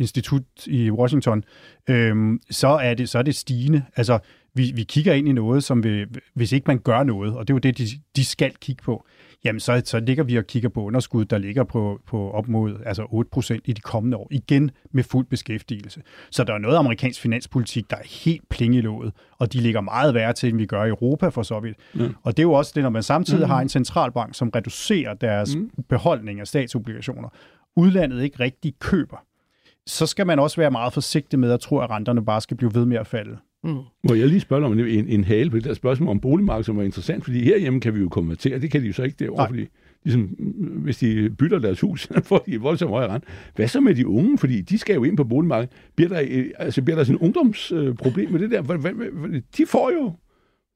C: institut i Washington, øhm, så, er det, så er det stigende. Altså, vi, vi kigger ind i noget, som vi, hvis ikke man gør noget, og det er jo det, de, de skal kigge på, jamen så, så ligger vi og kigger på underskud, der ligger på, på op mod altså 8% i de kommende år, igen med fuld beskæftigelse. Så der er noget amerikansk finanspolitik, der er helt plingelået, og de ligger meget værre til, end vi gør i Europa for så vidt. Mm. Og det er jo også det, når man samtidig mm. har en centralbank, som reducerer deres mm. beholdning af statsobligationer, udlandet ikke rigtig køber så skal man også være meget forsigtig med at tro, at renterne bare skal blive ved med at falde.
B: Mm. Må jeg lige spørge om en, en hale på det der spørgsmål om boligmarkedet, som er interessant, fordi herhjemme kan vi jo konvertere, det kan de jo så ikke derovre, fordi ligesom, hvis de bytter deres hus, får de voldsomt højere rent. Hvad så med de unge? Fordi de skal jo ind på boligmarkedet. Bliver der, altså, bliver der sådan et ungdomsproblem med det der? De får jo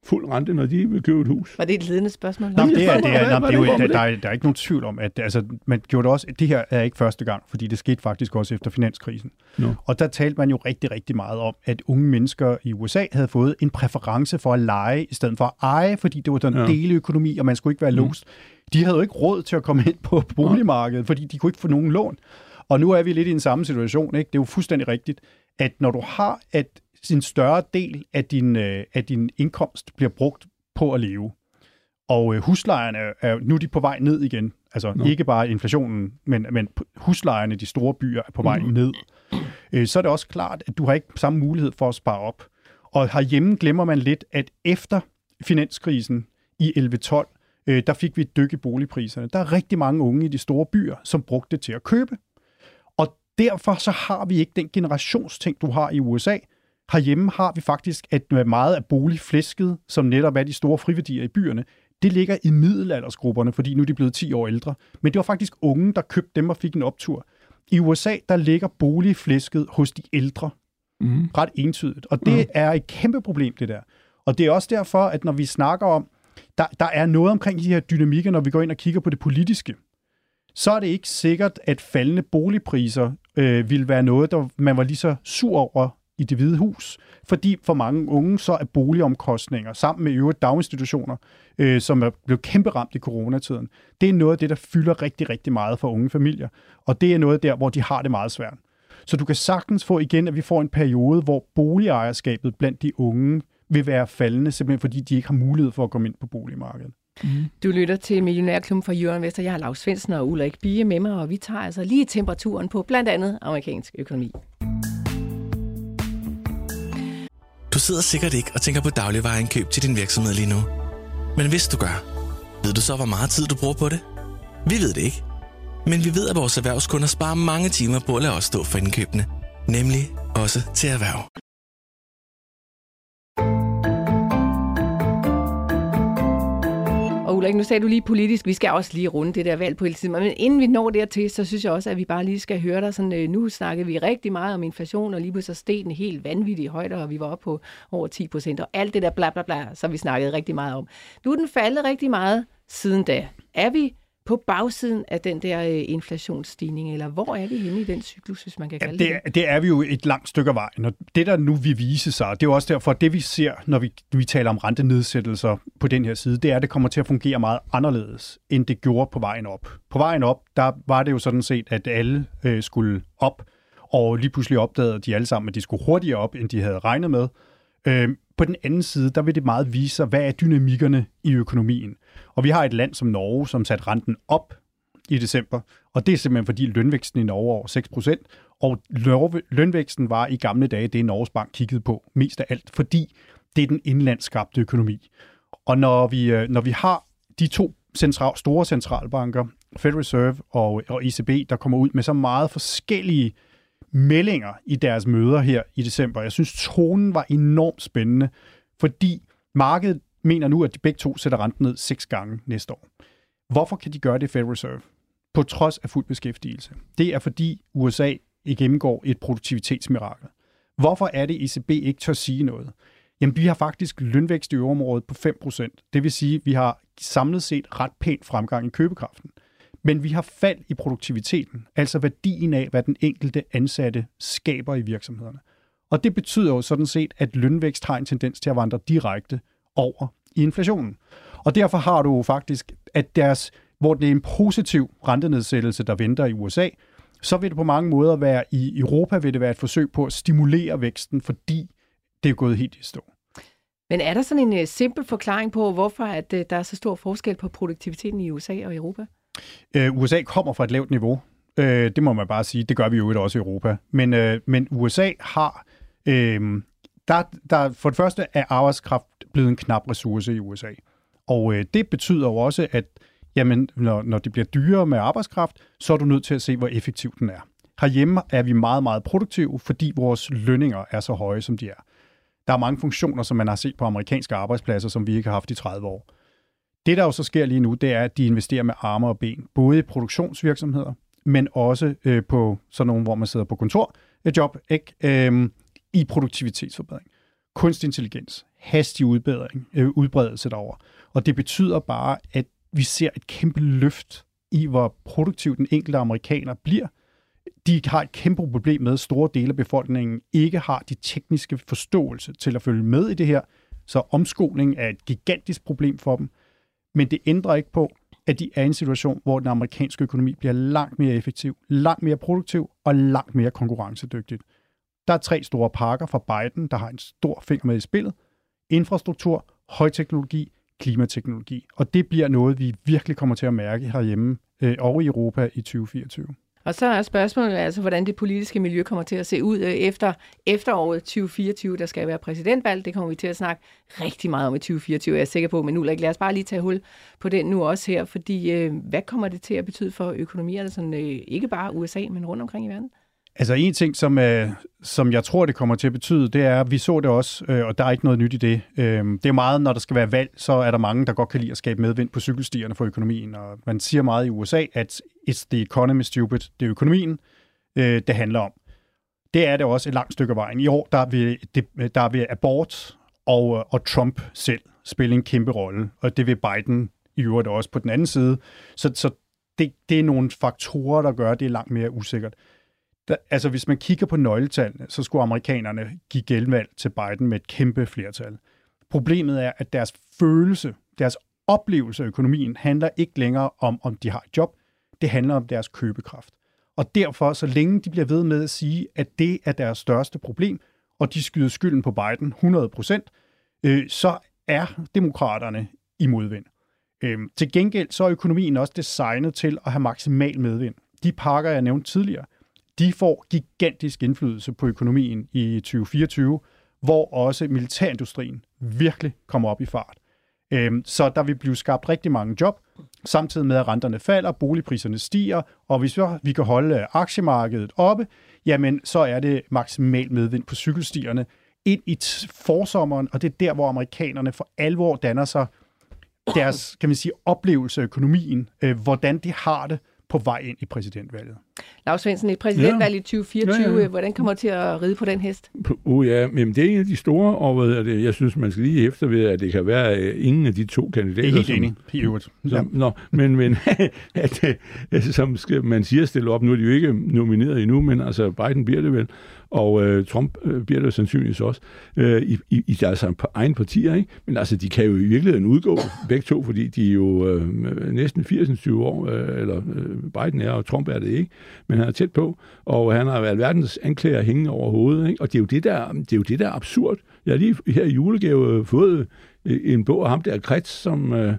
B: fuld rente, når de vil købe et hus.
A: Var det et ledende spørgsmål?
C: Nå, det er, det er, nå, det er jo, der, der, er, der er ikke nogen tvivl om, at altså, man gjorde det også, det her er ikke første gang, fordi det skete faktisk også efter finanskrisen. No. Og der talte man jo rigtig, rigtig meget om, at unge mennesker i USA havde fået en præference for at lege, i stedet for at eje, fordi det var den ja. deleøkonomi, og man skulle ikke være mm. låst. De havde jo ikke råd til at komme ind på boligmarkedet, fordi de kunne ikke få nogen lån. Og nu er vi lidt i en samme situation. Ikke? Det er jo fuldstændig rigtigt, at når du har, at en større del af din, øh, af din indkomst bliver brugt på at leve. Og øh, huslejerne er nu er de på vej ned igen. Altså no. ikke bare inflationen, men, men huslejerne i de store byer er på vej mm. ned. Øh, så er det også klart, at du har ikke samme mulighed for at spare op. Og herhjemme glemmer man lidt, at efter finanskrisen i 11-12, øh, der fik vi et dyk i boligpriserne. Der er rigtig mange unge i de store byer, som brugte det til at købe. Og derfor så har vi ikke den generationsting, du har i USA, Herhjemme har vi faktisk, at meget af boligflæsket, som netop er de store friværdier i byerne, det ligger i middelaldersgrupperne, fordi nu er de blevet 10 år ældre. Men det var faktisk unge, der købte dem og fik en optur. I USA, der ligger boligflæsket hos de ældre. Mm. Ret entydigt. Og det mm. er et kæmpe problem, det der. Og det er også derfor, at når vi snakker om, der, der er noget omkring de her dynamikker, når vi går ind og kigger på det politiske, så er det ikke sikkert, at faldende boligpriser øh, vil være noget, der man var lige så sur over i det hvide hus, fordi for mange unge så er boligomkostninger sammen med øvrigt daginstitutioner, øh, som er blevet kæmpe ramt i coronatiden, det er noget af det, der fylder rigtig, rigtig meget for unge familier, og det er noget der, hvor de har det meget svært. Så du kan sagtens få igen, at vi får en periode, hvor boligejerskabet blandt de unge vil være faldende, simpelthen fordi de ikke har mulighed for at komme ind på boligmarkedet.
A: Mm. Du lytter til Millionærklubben fra Jørgen Vester. Jeg har Lars Svendsen og Ulrik Bie med mig, og vi tager altså lige temperaturen på blandt andet amerikansk økonomi.
D: Du sidder sikkert ikke og tænker på dagligvareindkøb til din virksomhed lige nu. Men hvis du gør, ved du så, hvor meget tid du bruger på det? Vi ved det ikke. Men vi ved, at vores erhvervskunder sparer mange timer på at lade os stå for indkøbene. Nemlig også til erhverv.
A: Ulrik, nu sagde du lige politisk, vi skal også lige runde det der valg på hele tiden. Men inden vi når dertil, så synes jeg også, at vi bare lige skal høre dig. Sådan, øh, nu snakkede vi rigtig meget om inflation, og lige pludselig steg den helt vanvittigt højt, og vi var oppe på over 10 procent, og alt det der bla bla bla, som vi snakkede rigtig meget om. Nu er den faldet rigtig meget siden da. Er vi på bagsiden af den der øh, inflationsstigning, eller hvor er vi henne i den cyklus, hvis man kan kalde ja,
C: det det? Det er vi jo et langt stykke af vejen, og det der nu vil vise sig, det er jo også derfor, at det vi ser, når vi, vi taler om rentenedsættelser på den her side, det er, at det kommer til at fungere meget anderledes, end det gjorde på vejen op. På vejen op, der var det jo sådan set, at alle øh, skulle op, og lige pludselig opdagede de alle sammen, at de skulle hurtigere op, end de havde regnet med. Øh, på den anden side, der vil det meget vise sig, hvad er dynamikkerne i økonomien. Og vi har et land som Norge, som satte renten op i december, og det er simpelthen fordi lønvæksten i Norge er over 6%, og lønvæksten var i gamle dage det, Norges Bank kiggede på mest af alt, fordi det er den indlandskabte økonomi. Og når vi, øh, når vi har de to central, store centralbanker, Federal Reserve og, og ECB, der kommer ud med så meget forskellige meldinger i deres møder her i december. Jeg synes, tonen var enormt spændende, fordi markedet mener nu, at de begge to sætter renten ned seks gange næste år. Hvorfor kan de gøre det Federal Reserve? På trods af fuld beskæftigelse. Det er fordi USA gennemgår et produktivitetsmirakel. Hvorfor er det, ECB ikke tør sige noget? Jamen, vi har faktisk lønvækst i øvrigt på 5%. Det vil sige, at vi har samlet set ret pænt fremgang i købekraften. Men vi har fald i produktiviteten, altså værdien af, hvad den enkelte ansatte skaber i virksomhederne. Og det betyder jo sådan set, at lønvækst har en tendens til at vandre direkte over i inflationen. Og derfor har du faktisk, at deres, hvor det er en positiv rentenedsættelse, der venter i USA, så vil det på mange måder være i Europa vil det være et forsøg på at stimulere væksten, fordi det er gået helt i stå.
A: Men er der sådan en uh, simpel forklaring på, hvorfor at, uh, der er så stor forskel på produktiviteten i USA og Europa?
C: Uh, USA kommer fra et lavt niveau. Uh, det må man bare sige. Det gør vi jo også i Europa. Men, uh, men USA har... Uh, der, der, for det første er arbejdskraft blevet en knap ressource i USA. Og øh, det betyder jo også, at jamen, når, når det bliver dyrere med arbejdskraft, så er du nødt til at se, hvor effektiv den er. Herhjemme er vi meget, meget produktive, fordi vores lønninger er så høje, som de er. Der er mange funktioner, som man har set på amerikanske arbejdspladser, som vi ikke har haft i 30 år. Det, der jo så sker lige nu, det er, at de investerer med arme og ben, både i produktionsvirksomheder, men også øh, på sådan nogle, hvor man sidder på kontor, et job, ikke? Øh, i produktivitetsforbedring. Kunstig intelligens, hastig udbedring, øh, udbredelse derover. Og det betyder bare, at vi ser et kæmpe løft i, hvor produktiv den enkelte amerikaner bliver, de har et kæmpe problem med, at store dele af befolkningen ikke har de tekniske forståelse til at følge med i det her. Så omskoling er et gigantisk problem for dem. Men det ændrer ikke på, at de er i en situation, hvor den amerikanske økonomi bliver langt mere effektiv, langt mere produktiv og langt mere konkurrencedygtig. Der er tre store pakker fra Biden, der har en stor finger med i spillet. Infrastruktur, højteknologi, klimateknologi. Og det bliver noget, vi virkelig kommer til at mærke herhjemme øh, og i Europa i 2024.
A: Og så er spørgsmålet altså, hvordan det politiske miljø kommer til at se ud øh, efter efteråret 2024. Der skal være præsidentvalg. Det kommer vi til at snakke rigtig meget om i 2024, jeg er sikker på. Men nu lad os bare lige tage hul på den nu også her. Fordi øh, hvad kommer det til at betyde for økonomierne, sådan, øh, ikke bare USA, men rundt omkring i verden?
C: Altså en ting, som, øh, som jeg tror, det kommer til at betyde, det er, at vi så det også, øh, og der er ikke noget nyt i det. Øh, det er meget, når der skal være valg, så er der mange, der godt kan lide at skabe medvind på cykelstierne for økonomien. Og man siger meget i USA, at it's the economy stupid. Det er økonomien, øh, det handler om. Det er det også et langt stykke af vejen. I år, der vil, det, øh, der vil abort og, øh, og Trump selv spille en kæmpe rolle, og det vil Biden i øvrigt også på den anden side. Så, så det, det er nogle faktorer, der gør, at det er langt mere usikkert. Der, altså, hvis man kigger på nøgletallene, så skulle amerikanerne give genvalg til Biden med et kæmpe flertal. Problemet er, at deres følelse, deres oplevelse af økonomien handler ikke længere om, om de har et job. Det handler om deres købekraft. Og derfor, så længe de bliver ved med at sige, at det er deres største problem, og de skyder skylden på Biden 100% øh, så er demokraterne i modvind. Øh, til gengæld så er økonomien også designet til at have maksimal medvind. De pakker, jeg nævnte tidligere, de får gigantisk indflydelse på økonomien i 2024, hvor også militærindustrien virkelig kommer op i fart. Øhm, så der vil blive skabt rigtig mange job, samtidig med at renterne falder, boligpriserne stiger, og hvis vi kan holde aktiemarkedet oppe, jamen så er det maksimal medvind på cykelstierne ind i forsommeren, og det er der, hvor amerikanerne for alvor danner sig deres, kan man sige, oplevelse af økonomien, øh, hvordan de har det, på vej ind i præsidentvalget.
A: Lars Svendsen, et præsidentvalg ja. i 2024, ja, ja. hvordan kommer til at ride på den hest?
B: Oh, ja, men det er en af de store, og jeg synes, man skal lige efter ved, at det kan være at ingen af de to kandidater. Det er
C: helt enig, i øvrigt.
B: Ja. Nå, men, men at, som skal, man siger stille op, nu er de jo ikke nomineret endnu, men altså Biden bliver det vel, og øh, Trump øh, bliver det sandsynligvis også, øh, i, i, i deres egen partier, ikke? Men altså, de kan jo i virkeligheden udgå, begge to, fordi de er jo øh, næsten 80-20 år, øh, eller øh, Biden er, og Trump er det ikke, men han er tæt på, og han har været verdens anklager hængende over hovedet, ikke? Og det er jo det, der, det er jo det, der er absurd. Jeg har lige her i julegave fået øh, en bog af ham der, Krets, som... Øh,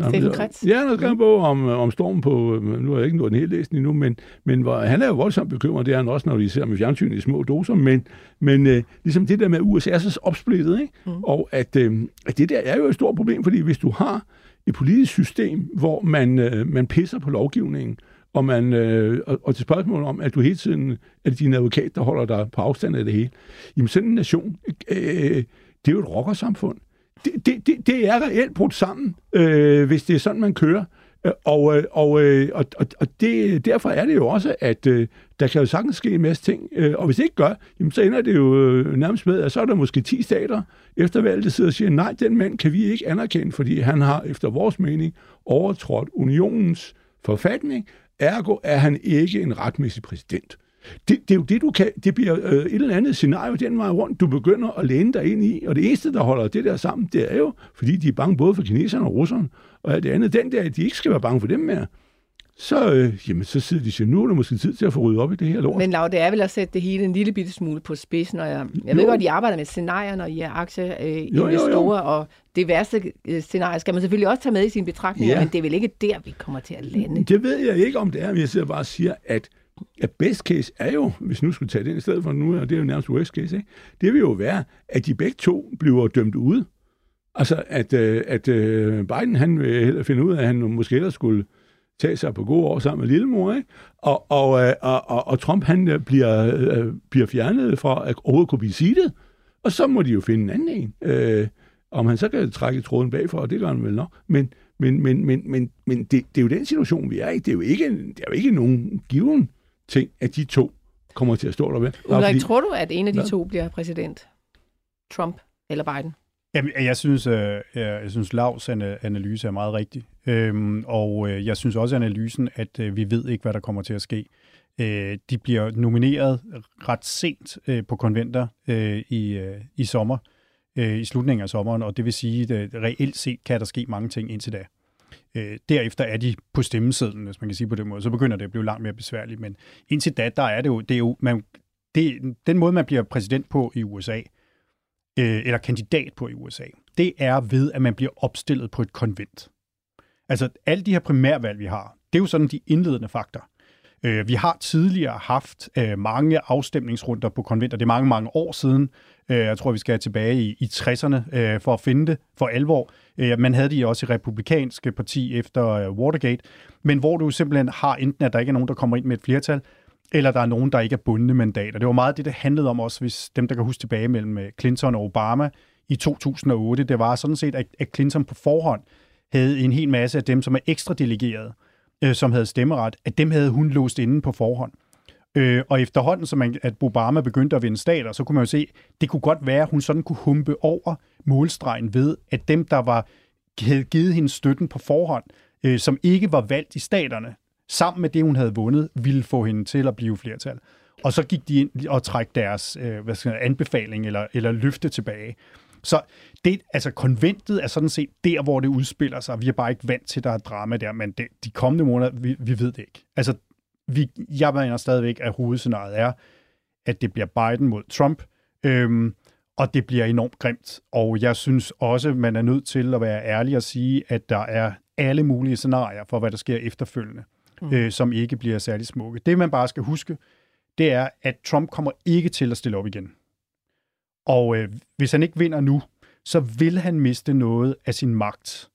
A: Steffen Kretz?
B: Ja, han har skrevet en bog om, om stormen på, nu har jeg ikke nået den helt læst endnu, men, men hvor, han er jo voldsomt bekymret, det er han også, når de ser med fjernsyn i små doser, men, men øh, ligesom det der med, at USA er så opsplittet, ikke? Mm. og at, øh, at det der er jo et stort problem, fordi hvis du har et politisk system, hvor man, øh, man pisser på lovgivningen, og, man, øh, og, og til spørgsmålet om, at du hele tiden er det din advokat, der holder dig på afstand af det hele, jamen sådan en nation, øh, øh, det er jo et rockersamfund det, det, det, det er reelt brudt sammen, øh, hvis det er sådan, man kører. Øh, og, øh, og, øh, og, og, og det, derfor er det jo også, at øh, der kan jo sagtens ske en masse ting. Øh, og hvis det ikke gør, jamen, så ender det jo øh, nærmest med, at så er der måske 10 stater efter valget, der sidder og siger, nej, den mand kan vi ikke anerkende, fordi han har efter vores mening overtrådt unionens forfatning. Ergo er han ikke en retmæssig præsident. Det, det er jo det, du kan. Det bliver øh, et eller andet scenario den vej rundt, du begynder at læne dig ind i. Og det eneste, der holder det der sammen, det er jo, fordi de er bange både for kineserne og russerne, og det andet, den der, de ikke skal være bange for dem mere så, øh, jamen, så sidder de siger, nu er det måske tid til at få ryddet op i det her lort.
A: Men Lav, det er vel at sætte det hele en lille bitte smule på spidsen, og jeg, jeg ved godt, at I arbejder med scenarier, når I er aktieinvestorer, øh, og det værste øh, scenarie skal man selvfølgelig også tage med i sine betragtninger, ja. men det er vel ikke der, vi kommer til at lande?
B: Det ved jeg ikke, om det er, men jeg sidder bare og siger, at at best case er jo, hvis nu skulle tage det i stedet for nu, og det er jo nærmest worst case, ikke? det vil jo være, at de begge to bliver dømt ude. Altså, at, øh, at øh, Biden, han vil hellere finde ud af, at han måske ellers skulle tage sig på gode år sammen med lillemor, ikke? Og, og, øh, og, og, og Trump, han bliver, øh, bliver fjernet fra at overhovedet kunne blive sidet, og så må de jo finde en anden en. Øh, om han så kan trække tråden bagfra, og det gør han vel nok. Men, men, men, men, men, men det, det er jo den situation, vi er i. Det er jo ikke, det er jo ikke nogen given ting, at de to kommer til at stå der ved.
A: Ulrik, fordi... tror du, at en af de to bliver præsident? Trump eller Biden?
C: Jamen, jeg synes, øh, jeg, jeg synes Lavs analyse er meget rigtig. Øhm, og øh, jeg synes også analysen, at øh, vi ved ikke, hvad der kommer til at ske. de bliver nomineret ret sent på konventer i, i sommer, i slutningen af sommeren, og det vil sige, at reelt set kan der ske mange ting indtil da. Øh, derefter er de på stemmesedlen, hvis man kan sige på den måde. Så begynder det at blive langt mere besværligt. Men indtil da, der er det jo, det er jo man, det, den måde, man bliver præsident på i USA, øh, eller kandidat på i USA, det er ved, at man bliver opstillet på et konvent. Altså, alle de her primærvalg, vi har, det er jo sådan de indledende faktor. Øh, vi har tidligere haft øh, mange afstemningsrunder på konventer. Det er mange, mange år siden. Øh, jeg tror, vi skal tilbage i, i 60'erne øh, for at finde det for alvor. Øh, man havde de også i republikanske parti efter øh, Watergate, men hvor du simpelthen har enten, at der ikke er nogen, der kommer ind med et flertal, eller der er nogen, der ikke er bundne mandater. Det var meget det, det handlede om også, hvis dem, der kan huske tilbage mellem øh, Clinton og Obama i 2008. Det var sådan set, at Clinton på forhånd havde en hel masse af dem, som er ekstra delegeret, øh, som havde stemmeret, at dem havde hun låst inde på forhånd. Øh, og efterhånden, som man, at Obama begyndte at vinde stater, så kunne man jo se, det kunne godt være, at hun sådan kunne humpe over målstregen ved, at dem, der var havde givet hende støtten på forhånd, øh, som ikke var valgt i staterne, sammen med det, hun havde vundet, ville få hende til at blive flertal. Og så gik de ind og træk deres øh, hvad skal jeg, anbefaling eller, eller løfte tilbage. Så det, altså konventet er sådan set der, hvor det udspiller sig. Vi er bare ikke vant til, at der er drama der, men det, de kommende måneder, vi, vi ved det ikke. Altså, vi, jeg mener stadigvæk, at hovedscenariet er, at det bliver Biden mod Trump, øhm, og det bliver enormt grimt. Og jeg synes også, man er nødt til at være ærlig og sige, at der er alle mulige scenarier for, hvad der sker efterfølgende, mm. øh, som ikke bliver særlig smukke. Det, man bare skal huske, det er, at Trump kommer ikke til at stille op igen. Og øh, hvis han ikke vinder nu, så vil han miste noget af sin magt,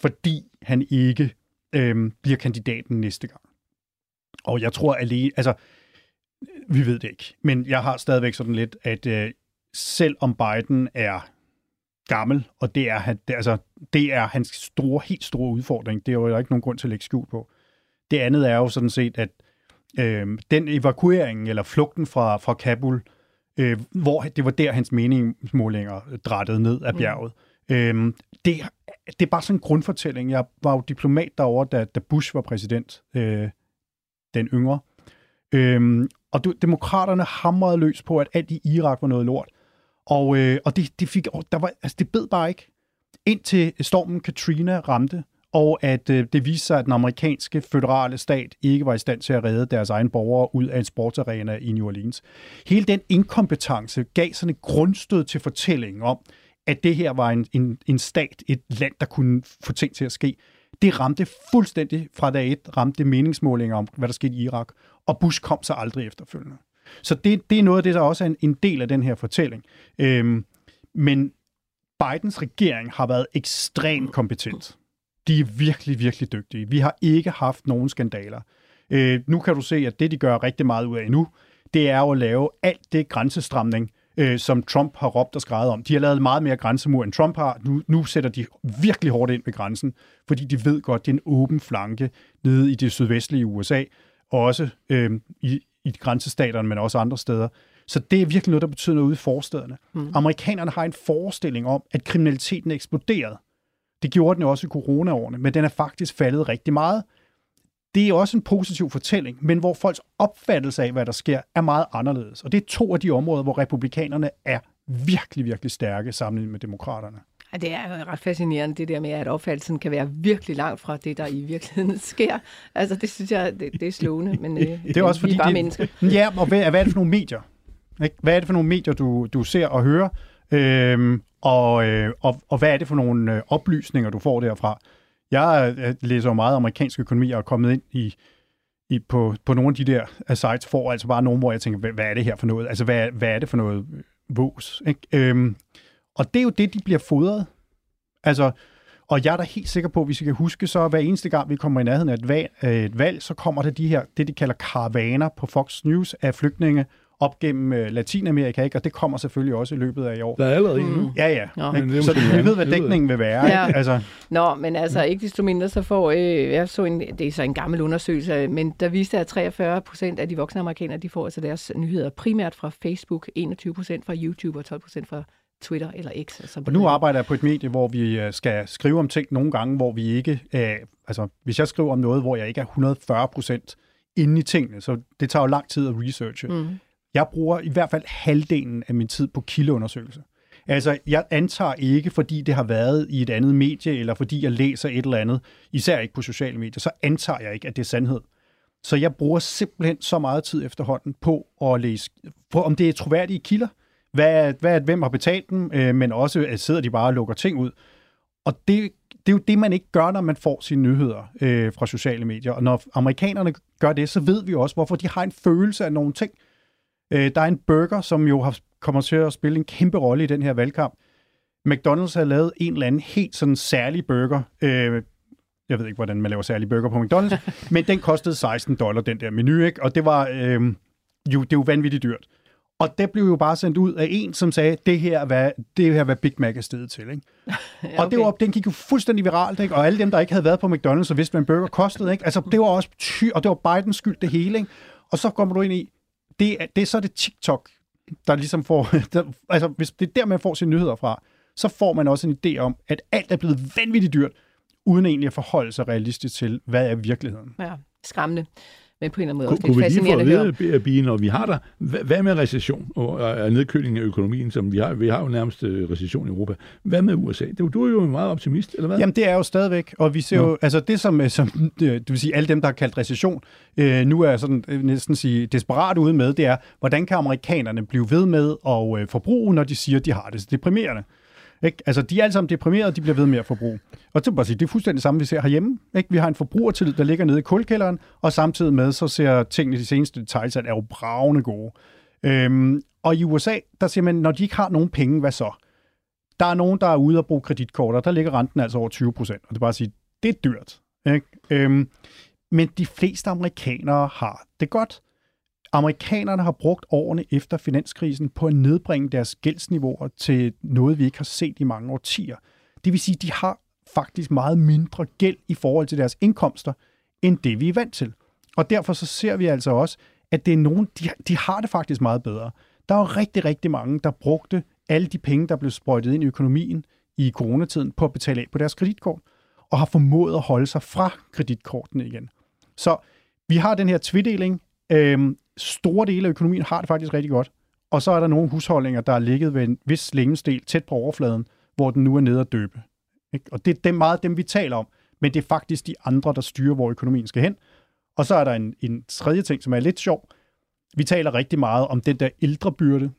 C: fordi han ikke øh, bliver kandidaten næste gang. Og jeg tror alene, altså, vi ved det ikke, men jeg har stadigvæk sådan lidt, at øh, selv om Biden er gammel, og det er, han, det, altså, det er hans store, helt store udfordring, det er jo ikke nogen grund til at lægge skjul på. Det andet er jo sådan set, at øh, den evakuering, eller flugten fra, fra Kabul, øh, hvor det var der, hans meningsmålinger drættede ned af mm. bjerget. Mm. Øh, det, det er bare sådan en grundfortælling. Jeg var jo diplomat derovre, da, da Bush var præsident, øh, den yngre. Øh, og du, demokraterne hamrede løs på, at alt i Irak var noget lort. Og, øh, og det, det, fik, der var, altså det bed bare ikke, indtil stormen Katrina ramte, og at øh, det viste sig, at den amerikanske føderale stat ikke var i stand til at redde deres egne borgere ud af en sportsarena i New Orleans. Hele den inkompetence gav sådan et grundstød til fortællingen om, at det her var en, en, en stat, et land, der kunne få ting til at ske. Det ramte fuldstændig fra dag et, ramte meningsmålinger om, hvad der skete i Irak, og Bush kom så aldrig efterfølgende. Så det, det er noget af det, der også er en, en del af den her fortælling. Øhm, men Bidens regering har været ekstremt kompetent. De er virkelig, virkelig dygtige. Vi har ikke haft nogen skandaler. Øh, nu kan du se, at det, de gør rigtig meget ud af nu, det er at lave alt det grænsestramning, øh, som Trump har råbt og skrevet om. De har lavet meget mere grænsemur, end Trump har. Nu, nu sætter de virkelig hårdt ind ved grænsen, fordi de ved godt, det er en åben flanke nede i det sydvestlige USA, også øh, i, i grænsestaterne, men også andre steder. Så det er virkelig noget, der betyder noget ude i forstederne. Mm. Amerikanerne har en forestilling om, at kriminaliteten er eksploderet. Det gjorde den jo også i coronaårene, men den er faktisk faldet rigtig meget. Det er også en positiv fortælling, men hvor folks opfattelse af, hvad der sker, er meget anderledes. Og det er to af de områder, hvor republikanerne er virkelig, virkelig stærke sammenlignet med demokraterne.
A: Ja, det er jo ret fascinerende, det der med, at opfattelsen kan være virkelig langt fra det, der i virkeligheden sker. Altså, det synes jeg, det, det er slående, men øh,
C: det er også fordi,
A: vi er bare
C: det,
A: mennesker.
C: Ja, og hvad, hvad er det for nogle medier? Ikke? Hvad er det for nogle medier, du, du ser og hører? Øhm, og, øh, og, og hvad er det for nogle øh, oplysninger, du får derfra? Jeg øh, læser jo meget amerikansk økonomi og er kommet ind i, i på, på nogle af de der uh, sites, får altså bare nogle, hvor jeg tænker, hvad, hvad er det her for noget? Altså, hvad, hvad er det for noget øh, vås? Ikke? Øhm, og det er jo det, de bliver fodret. Altså, og jeg er da helt sikker på, hvis vi kan huske, så hver eneste gang, vi kommer i nærheden af et valg, øh, et valg så kommer der de her, det de kalder karavaner på Fox News af flygtninge, op gennem uh, Latinamerika, ikke? og det kommer selvfølgelig også i løbet af i år.
B: Der er allerede en nu.
C: Ja, ja.
A: Nå.
C: Ikke?
B: Men det
C: Så vi ved, hvad dækningen vil være.
A: Ja.
C: Ikke? Altså,
A: Nå, men altså ikke desto mindre, så får, øh, jeg så en, det er så en gammel undersøgelse, men der viste, at 43 procent af de voksne amerikanere, de får altså deres nyheder primært fra Facebook, 21 procent fra YouTube og 12 procent fra Twitter eller X. Som
C: og nu arbejder jeg på et medie, hvor vi øh, skal skrive om ting nogle gange, hvor vi ikke... Øh, altså, hvis jeg skriver om noget, hvor jeg ikke er 140 procent inde i tingene, så det tager jo lang tid at researche.
A: Mm.
C: Jeg bruger i hvert fald halvdelen af min tid på kildeundersøgelse. Altså, jeg antager ikke, fordi det har været i et andet medie, eller fordi jeg læser et eller andet, især ikke på sociale medier, så antager jeg ikke, at det er sandhed. Så jeg bruger simpelthen så meget tid efterhånden på at læse, på om det er troværdige kilder, hvad, hvad, hvem har betalt dem, øh, men også at sidder de bare og lukker ting ud. Og det, det er jo det, man ikke gør, når man får sine nyheder øh, fra sociale medier. Og når amerikanerne gør det, så ved vi også, hvorfor de har en følelse af nogle ting. Øh, der er en burger, som jo har, kommer til at spille en kæmpe rolle i den her valgkamp. McDonald's har lavet en eller anden helt sådan særlig burger. Øh, jeg ved ikke, hvordan man laver særlig burger på McDonald's, men den kostede 16 dollar, den der menu, ikke? Og det var øh, jo, det er jo vanvittigt dyrt. Og det blev jo bare sendt ud af en, som sagde, det her er, hvad, det her er, hvad Big Mac er stedet til. Ikke?
A: Ja,
C: Og det var, den gik jo fuldstændig viralt, ikke? og alle dem, der ikke havde været på McDonald's og vidste, hvad en burger kostede, ikke? Altså, det var også ty, og det var Bidens skyld, det hele. Ikke? Og så kommer du ind i, det er, det er så det TikTok, der ligesom får, der, altså hvis det er der, man får sine nyheder fra, så får man også en idé om, at alt er blevet vanvittigt dyrt, uden egentlig at forholde sig realistisk til, hvad er virkeligheden.
A: Ja, skræmmende. Men på en eller anden måde
B: Kunne,
A: også
B: kunne vi
A: lidt
B: lige få
A: fascinerende
B: at vide, Bien, når vi har der, hvad, med recession og, og nedkøling af økonomien, som vi har, vi har jo nærmest øh, recession i Europa. Hvad med USA? Du, du er jo en meget optimist, eller hvad?
C: Jamen, det er jo stadigvæk, og vi ser
B: Nå.
C: jo, altså det som, øh, som øh, du vil sige, alle dem, der har kaldt recession, øh, nu er sådan næsten sige desperat ude med, det er, hvordan kan amerikanerne blive ved med at forbruge, når de siger, at de har det så deprimerende? Ikke? Altså, de er alle sammen deprimerede, de bliver ved med at forbruge. Og det, bare sige, det er fuldstændig det samme, vi ser herhjemme. Ikke? Vi har en forbrugertillid, der ligger nede i kulkælderen, og samtidig med, så ser tingene, de seneste detaljsat, er jo bravende gode. Øhm, og i USA, der siger man, når de ikke har nogen penge, hvad så? Der er nogen, der er ude og bruge kreditkort, og der ligger renten altså over 20 procent. Og det er bare at sige, det er dyrt. Ikke? Øhm, men de fleste amerikanere har det godt. Amerikanerne har brugt årene efter finanskrisen på at nedbringe deres gældsniveauer til noget, vi ikke har set i mange årtier. Det vil sige, de har faktisk meget mindre gæld i forhold til deres indkomster, end det vi er vant til. Og derfor så ser vi altså også, at det er nogen, de, de har det faktisk meget bedre. Der er rigtig, rigtig mange, der brugte alle de penge, der blev sprøjtet ind i økonomien i coronatiden på at betale af på deres kreditkort, og har formået at holde sig fra kreditkortene igen. Så vi har den her tvideling. Øhm, store dele af økonomien har det faktisk rigtig godt. Og så er der nogle husholdninger, der er ligget ved en vis længensdel tæt på overfladen, hvor den nu er nede at døbe. Ikke? Og det, det er meget dem, vi taler om. Men det er faktisk de andre, der styrer, hvor økonomien skal hen. Og så er der en, en tredje ting, som er lidt sjov. Vi taler rigtig meget om den der ældrebyrde.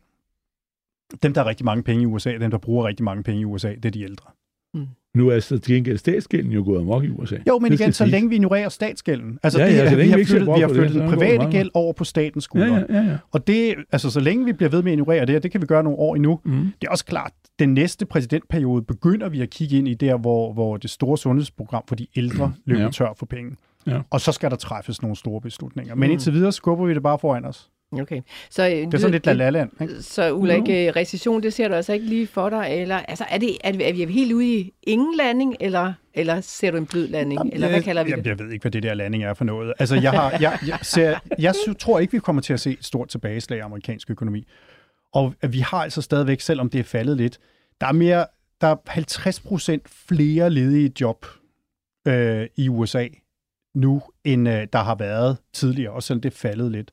C: dem, der har rigtig mange penge i USA, dem, der bruger rigtig mange penge i USA, det er de ældre. Mm.
B: Nu er så til gengæld statsgælden jo gået amok i USA.
C: Jo, men
B: Det
C: igen, så længe vi ignorerer statsgælden. Altså,
B: Ja,
C: det,
B: ja, så længe
C: vi
B: vi
C: har
B: sætter
C: flyttet, vi har flyttet den private gæld over på statens skuldre.
B: Ja, ja, ja. ja.
C: Og det, altså, så længe vi bliver ved med at ignorere det, og det kan vi gøre nogle år endnu,
B: Mm.
C: det er også klart, den næste præsidentperiode begynder vi at kigge ind i der, hvor, hvor det store sundhedsprogram for de ældre løber
B: Ja.
C: tør for penge.
B: Ja.
C: Og så skal der træffes nogle store beslutninger. Men
A: Mm.
C: indtil videre skubber vi det bare foran os.
A: Okay. Så, øh,
C: Det er sådan lidt la la land. Ikke?
A: Så Ulrik, øh, recession, det ser du altså ikke lige for dig? Eller, altså, er, det, er, vi, er vi helt ude i ingen landing, eller, eller ser du en blød landing? eller hvad kalder vi
C: jeg,
A: det?
C: Jeg ved ikke, hvad det der landing er for noget. Altså, jeg, har, jeg, jeg, ser, jeg tror ikke, vi kommer til at se et stort tilbageslag i amerikansk økonomi. Og vi har altså stadigvæk, selvom det er faldet lidt, der er mere, der er 50 procent flere ledige job øh, i USA nu, end øh, der har været tidligere, også selvom det er faldet lidt.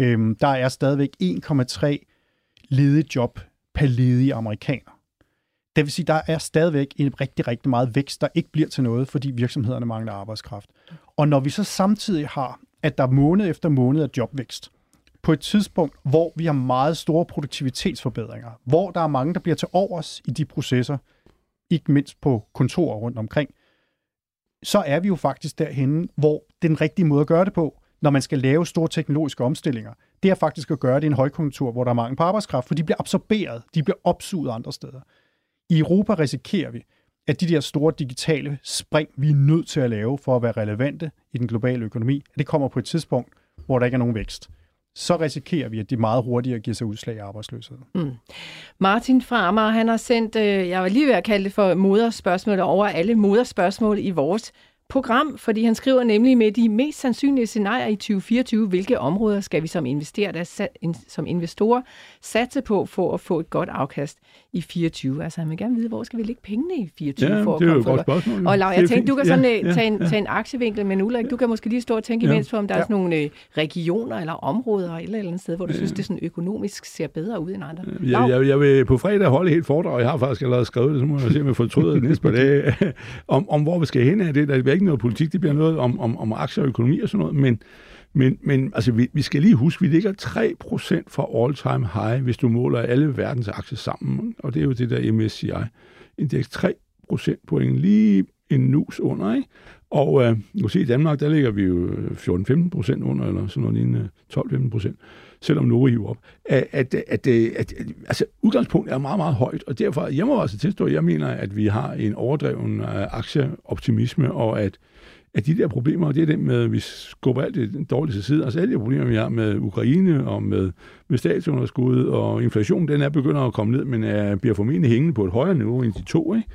C: Øhm, der er stadigvæk 1,3 ledige job per ledig amerikaner. Det vil sige, der er stadigvæk en rigtig, rigtig meget vækst, der ikke bliver til noget, fordi virksomhederne mangler arbejdskraft. Og når vi så samtidig har, at der måned efter måned er jobvækst, på et tidspunkt, hvor vi har meget store produktivitetsforbedringer, hvor der er mange, der bliver til overs i de processer, ikke mindst på kontorer rundt omkring, så er vi jo faktisk derhenne, hvor den rigtige måde at gøre det på, når man skal lave store teknologiske omstillinger, det er faktisk at gøre det i en højkonjunktur, hvor der er mangel på arbejdskraft, for de bliver absorberet, de bliver opsuget andre steder. I Europa risikerer vi, at de der store digitale spring, vi er nødt til at lave for at være relevante i den globale økonomi, at det kommer på et tidspunkt, hvor der ikke er nogen vækst. Så risikerer vi, at de meget hurtigere giver sig udslag i arbejdsløshed. Mm.
A: Martin fra Amager, han har sendt, øh, jeg var lige ved at kalde det for moderspørgsmål over alle moderspørgsmål i vores program, fordi han skriver nemlig med de mest sandsynlige scenarier i 2024, hvilke områder skal vi som, investorer, der, som investorer satse på for at få et godt afkast? I 24. Altså han vil gerne vide, hvor skal vi lægge pengene i 24
B: Ja,
A: for at
B: det er jo et godt spørgsmål. jo.
A: Og Laura,
B: er
A: jeg tænkte, du kan sådan
B: Ja,
A: ja,
B: ja,
A: tage, en,
B: ja.
A: tage en aktievinkel, men Ulrik, du kan måske lige stå og tænke
B: Ja.
A: imens på, om der er
B: Ja.
A: sådan nogle øh, regioner eller områder eller et eller andet sted, hvor du synes, det sådan økonomisk ser bedre ud end andre.
B: Jeg, jeg, jeg vil på fredag holde et foredrag, jeg har faktisk allerede skrevet det, så må jeg se, om jeg fortryder det næste par dage, om, om hvor vi skal hen af det. Der bliver ikke noget politik, det bliver noget om, om, om aktier og økonomi og sådan noget, men, men, men altså, vi, vi skal lige huske, vi ligger 3% fra all-time high, hvis du måler alle verdens aktier sammen, og det er jo det der MSCI-indeks, 3 procentpoint lige en nus under, ikke? Og øh, nu se, i Danmark, der ligger vi jo øh, 14-15 procent under, eller sådan noget lignende 12-15 procent, selvom Novo hiver op. At, at, at, at, at, altså, udgangspunktet er meget, meget højt, og derfor, jeg må altså tilstå, at jeg mener, at vi har en overdreven øh, aktieoptimisme, og at at de der problemer, og det er det med, at vi skubber alt det dårlige til side. Altså alle de problemer, vi har med Ukraine og med, med statsunderskud og inflation, den er begynder at komme ned, men er, bliver formentlig hængende på et højere niveau end de to. Ikke?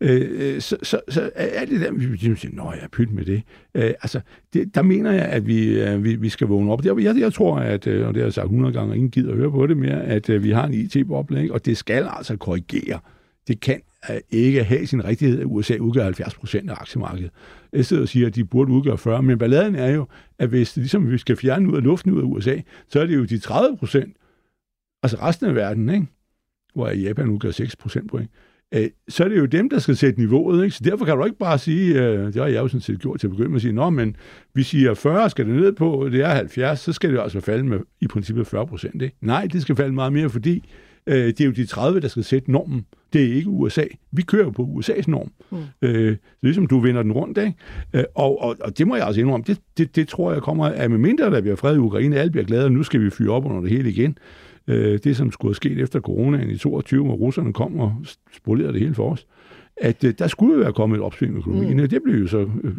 B: Øh, øh så, så, så er alt det der, vi vi siger, nå ja, pyt med det. Øh, altså, det, der mener jeg, at vi, øh, vi, vi skal vågne op. Jeg, jeg, jeg tror, at, øh, og det har jeg sagt 100 gange, og ingen gider at høre på det mere, at øh, vi har en IT-boble, ikke? og det skal altså korrigere. Det kan ikke have sin rigtighed, at USA udgør 70 procent af aktiemarkedet. Jeg sidder og siger, at de burde udgøre 40, men balladen er jo, at hvis ligesom vi skal fjerne ud af luften ud af USA, så er det jo de 30 procent, altså resten af verden, ikke? hvor Japan udgør 6 procentpoint, øh, så er det jo dem, der skal sætte niveauet. Ikke? Så derfor kan du ikke bare sige, øh, det har jeg jo sådan set gjort til at begynde med at sige, nå, men vi siger 40 skal det ned på, det er 70, så skal det jo altså falde med i princippet 40 procent. Nej, det skal falde meget mere, fordi øh, det er jo de 30, der skal sætte normen. Det er ikke USA. Vi kører på USA's norm. Mm. Øh, ligesom du vinder den rundt, ikke? Øh, og, og, og det må jeg altså indrømme, det, det, det tror jeg kommer af, med mindre der bliver fred i Ukraine, alle bliver glade, og nu skal vi fyre op under det hele igen. Øh, det, som skulle have sket efter coronaen i 22, hvor russerne kom og spolerede det hele for os, at øh, der skulle være kommet et opsving i økonomien, mm. og det blev jo så øh,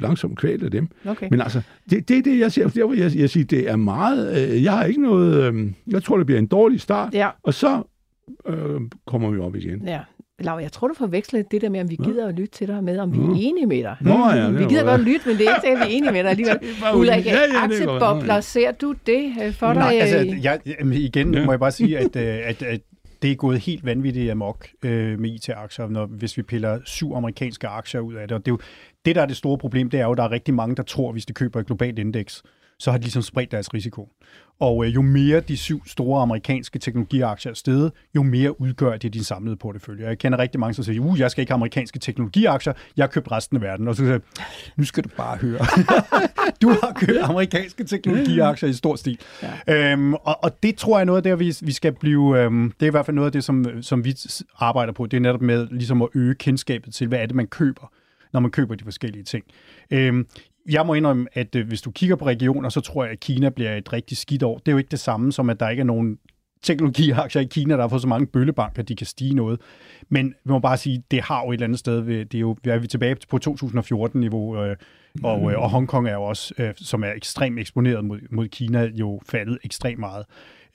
B: langsomt kvalt af dem.
A: Okay.
B: Men altså, det, det er det, jeg siger. Derfor jeg, jeg siger, det er meget... Øh, jeg har ikke noget... Øh, jeg tror, det bliver en dårlig start,
A: Ja,
B: og så øh, kommer vi op igen.
A: ja. Laura, jeg tror, du forveksler det der med, om vi gider at lytte til dig med, om vi er enige med dig.
B: Nå ja, det
A: vi gider
B: godt.
A: lytte, men det er ikke sikkert, at vi er enige med dig alligevel. Ulrik,
B: ja, ja, er
A: aktiebobler, ser du det øh, for dig?
C: Nej, altså,
A: øh,
C: jeg, igen
B: Ja.
C: må jeg bare sige, at, øh, at, at det er gået helt vanvittigt amok øh, med IT-aktier, når, hvis vi piller syv amerikanske aktier ud af det. Og det, er jo, det, der er det store problem, det er jo, at der er rigtig mange, der tror, hvis de køber et globalt indeks, så har de ligesom spredt deres risiko. Og øh, jo mere de syv store amerikanske teknologiaktier er steget, jo mere udgør det din samlede portefølje. Jeg kender rigtig mange, som siger, uh, jeg skal ikke have amerikanske teknologiaktier, jeg har købt resten af verden. Og så siger jeg, nu skal du bare høre. du har købt amerikanske teknologiaktier i stor stil. Ja. Øhm, og, og det tror jeg er noget af det, vi, vi skal blive, øhm, det er i hvert fald noget af det, som, som vi arbejder på. Det er netop med ligesom at øge kendskabet til, hvad er det, man køber når man køber de forskellige ting. Øhm, jeg må indrømme, at øh, hvis du kigger på regioner, så tror jeg, at Kina bliver et rigtig skidt år. Det er jo ikke det samme som, at der ikke er nogen teknologiaktier i Kina, der har fået så mange bøllebanker, at de kan stige noget. Men vi må bare sige, det har jo et eller andet sted, det er jo, vi er tilbage på 2014-niveau, øh, og, øh, og Hongkong er jo også, øh, som er ekstremt eksponeret mod, mod Kina, jo faldet ekstremt meget.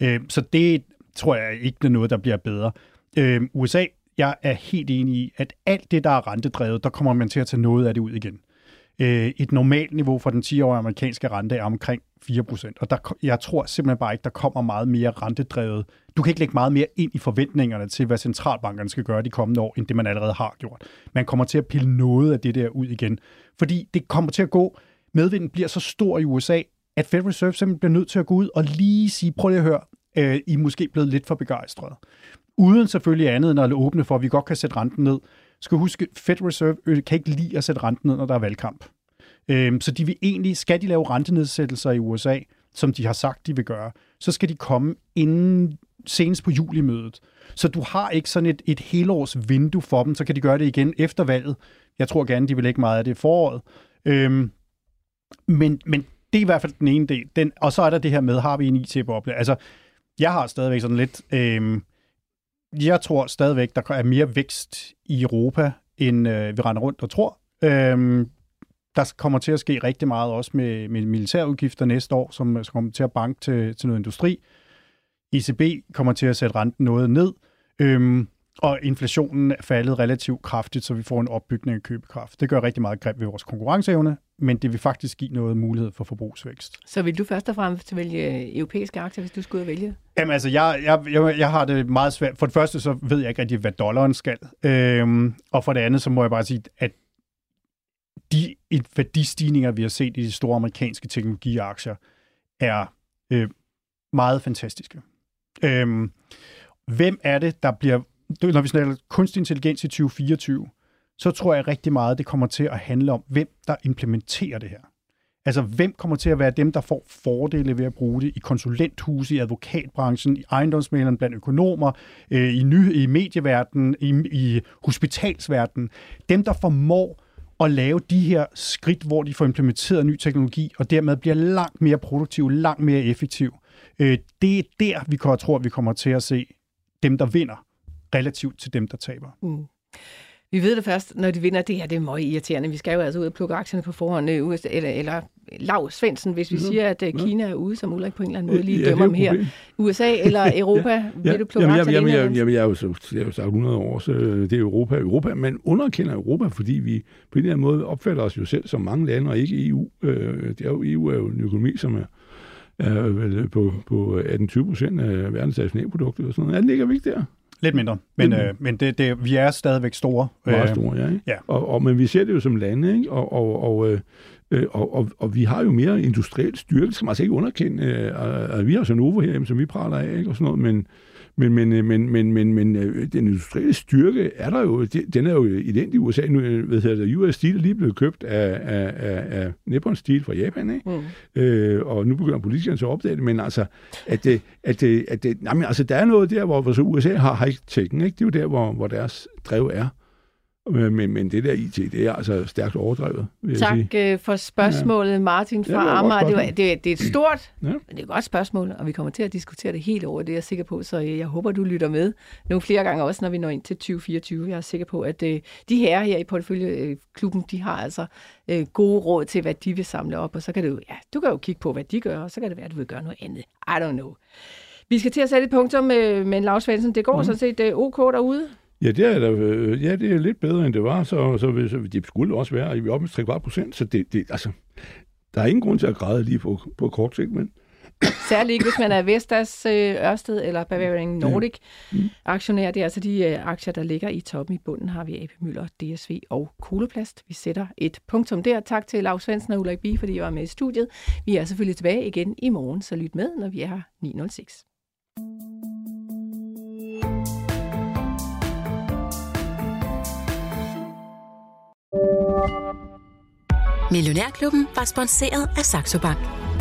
C: Øh, så det tror jeg ikke er noget, der bliver bedre. Øh, USA, jeg er helt enig i, at alt det, der er rentedrevet, der kommer man til at tage noget af det ud igen. Øh, et normalt niveau for den 10-årige amerikanske rente er omkring 4%, og der, jeg tror simpelthen bare ikke, der kommer meget mere rentedrevet. Du kan ikke lægge meget mere ind i forventningerne til, hvad centralbankerne skal gøre de kommende år, end det man allerede har gjort. Man kommer til at pille noget af det der ud igen, fordi det kommer til at gå, medvinden bliver så stor i USA, at Federal Reserve simpelthen bliver nødt til at gå ud og lige sige, prøv lige at høre, øh, I er måske blevet lidt for begejstrede. Uden selvfølgelig andet end at åbne for, at vi godt kan sætte renten ned skal huske, Fed Reserve øh, kan ikke lide at sætte renten ned, når der er valgkamp. Øhm, så de vil egentlig, skal de lave rentenedsættelser i USA, som de har sagt, de vil gøre, så skal de komme inden senest på julimødet. Så du har ikke sådan et, et helårs vindue for dem, så kan de gøre det igen efter valget. Jeg tror gerne, de vil lægge meget af det i foråret. Øhm, men, men det er i hvert fald den ene del. Den, og så er der det her med, har vi en IT-boble? Altså, jeg har stadigvæk sådan lidt... Øhm, jeg tror stadigvæk, der er mere vækst i Europa, end øh, vi render rundt og tror. Øhm, der kommer til at ske rigtig meget også med, med militærudgifter næste år, som kommer til at banke til, til noget industri. ECB kommer til at sætte renten noget ned, øhm, og inflationen er faldet relativt kraftigt, så vi får en opbygning af købekraft. Det gør rigtig meget greb ved vores konkurrenceevne, men det vil faktisk give noget mulighed for forbrugsvækst.
A: Så vil du først og fremmest vælge europæiske aktier, hvis du skulle vælge?
C: Jamen altså, jeg, jeg, jeg, jeg har det meget svært. For det første, så ved jeg ikke rigtig, hvad dollaren skal. Øhm, og for det andet, så må jeg bare sige, at de værdistigninger, vi har set i de store amerikanske teknologiaktier, er øh, meget fantastiske. Øhm, hvem er det, der bliver... Når vi snakker kunstig intelligens i 2024, så tror jeg rigtig meget, det kommer til at handle om, hvem der implementerer det her. Altså, hvem kommer til at være dem, der får fordele ved at bruge det i konsulenthuse, i advokatbranchen, i ejendomsmægleren, blandt økonomer, øh, i, ny, i medieverdenen, i, i hospitalsverdenen. Dem, der formår at lave de her skridt, hvor de får implementeret ny teknologi, og dermed bliver langt mere produktiv, langt mere effektiv. Øh, det er der, vi tror, at vi kommer til at se dem, der vinder, relativt til dem, der taber. Mm.
A: Vi ved det først, når de vinder. Det her det er meget irriterende. Vi skal jo altså ud og plukke aktierne på forhånd. Øh, eller, eller Lav Svendsen, hvis vi ja. siger, at uh, Kina er ude, som Ulrik på en eller anden måde lige ja, dømmer dem her. USA eller Europa? ja. Vil du plukke
B: jamen,
A: aktier
B: jamen, jamen, jamen, jeg, er jo så, jeg er jo sagt 100 år, så det er Europa. Europa. Man underkender Europa, fordi vi på en eller anden måde opfatter os jo selv som mange lande, og ikke EU. Øh, det er jo, EU er jo en økonomi, som er er vel på, på 18-20 procent af verdens nationalprodukter og sådan noget. Ja, det ligger ikke der.
C: Lidt mindre, men, mm. øh, men det, det, vi er stadigvæk store.
B: Meget øh, store, ja. Ikke? ja. Og, og, men vi ser det jo som lande, ikke? Og, og, og, øh, øh og, og, og vi har jo mere industriel styrke, det skal man altså ikke underkende. Øh, vi har så Novo her, som vi praler af, ikke? og sådan noget, men, men, men, øh, men, men, men, men øh, den industrielle styrke er der jo, den er jo identisk i USA. Nu øh, hvad hedder det, US Steel lige blevet købt af, af, af, af Nippon Steel fra Japan, ikke? Mm. Øh, og nu begynder politikerne så at opdage det, men altså, at det, at det, at det, nej, men altså, der er noget der, hvor, hvor så USA har high-techen, ikke? Det er jo der, hvor, hvor deres drev er. Men, men det der IT, det er altså stærkt overdrevet.
A: Vil tak jeg sige. Øh, for spørgsmålet, ja. Martin fra ja, Amager. Det, var, det, det er et stort, ja. men det er et godt spørgsmål, og vi kommer til at diskutere det helt over, det er jeg sikker på. Så jeg håber, du lytter med nogle flere gange også, når vi når ind til 2024. Jeg er sikker på, at øh, de her her i Porteføljeklubben, de har altså øh, gode råd til, hvad de vil samle op, og så kan du, ja, du kan jo kigge på, hvad de gør, og så kan det være, at du vil gøre noget andet. I don't know. Vi skal til at sætte et punktum med, med Lars Svendsen. Det går mm. sådan set OK derude.
B: Ja, det er, der, øh, ja, det er lidt bedre, end det var, så, så, så det skulle også være, er oppe med 3 procent, så det, det, altså, der er ingen grund til at græde lige på, på kort sigt, men
A: Særligt ikke, hvis man er Vestas, øh, Ørsted eller Bavarian Nordic aktionær. Det er altså de øh, aktier, der ligger i toppen. I bunden har vi AP Møller, DSV og Koloplast. Vi sætter et punktum der. Tak til Lars Svendsen og Ulrik Bie, fordi I var med i studiet. Vi er selvfølgelig tilbage igen i morgen, så lyt med, når vi er her 9.06.
E: Millionærklubben var sponsoreret af Saxo Bank.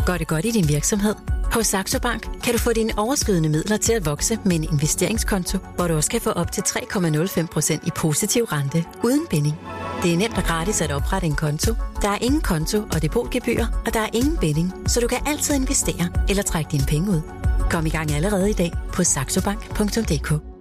E: Gør det godt i din virksomhed. Hos Saxo Bank kan du få dine overskydende midler til at vokse med en investeringskonto, hvor du også kan få op til 3,05% i positiv rente uden binding. Det er nemt og gratis at oprette en konto. Der er ingen konto og depotgebyr, og der er ingen binding, så du kan altid investere eller trække dine penge ud. Kom i gang allerede i dag på saxobank.dk.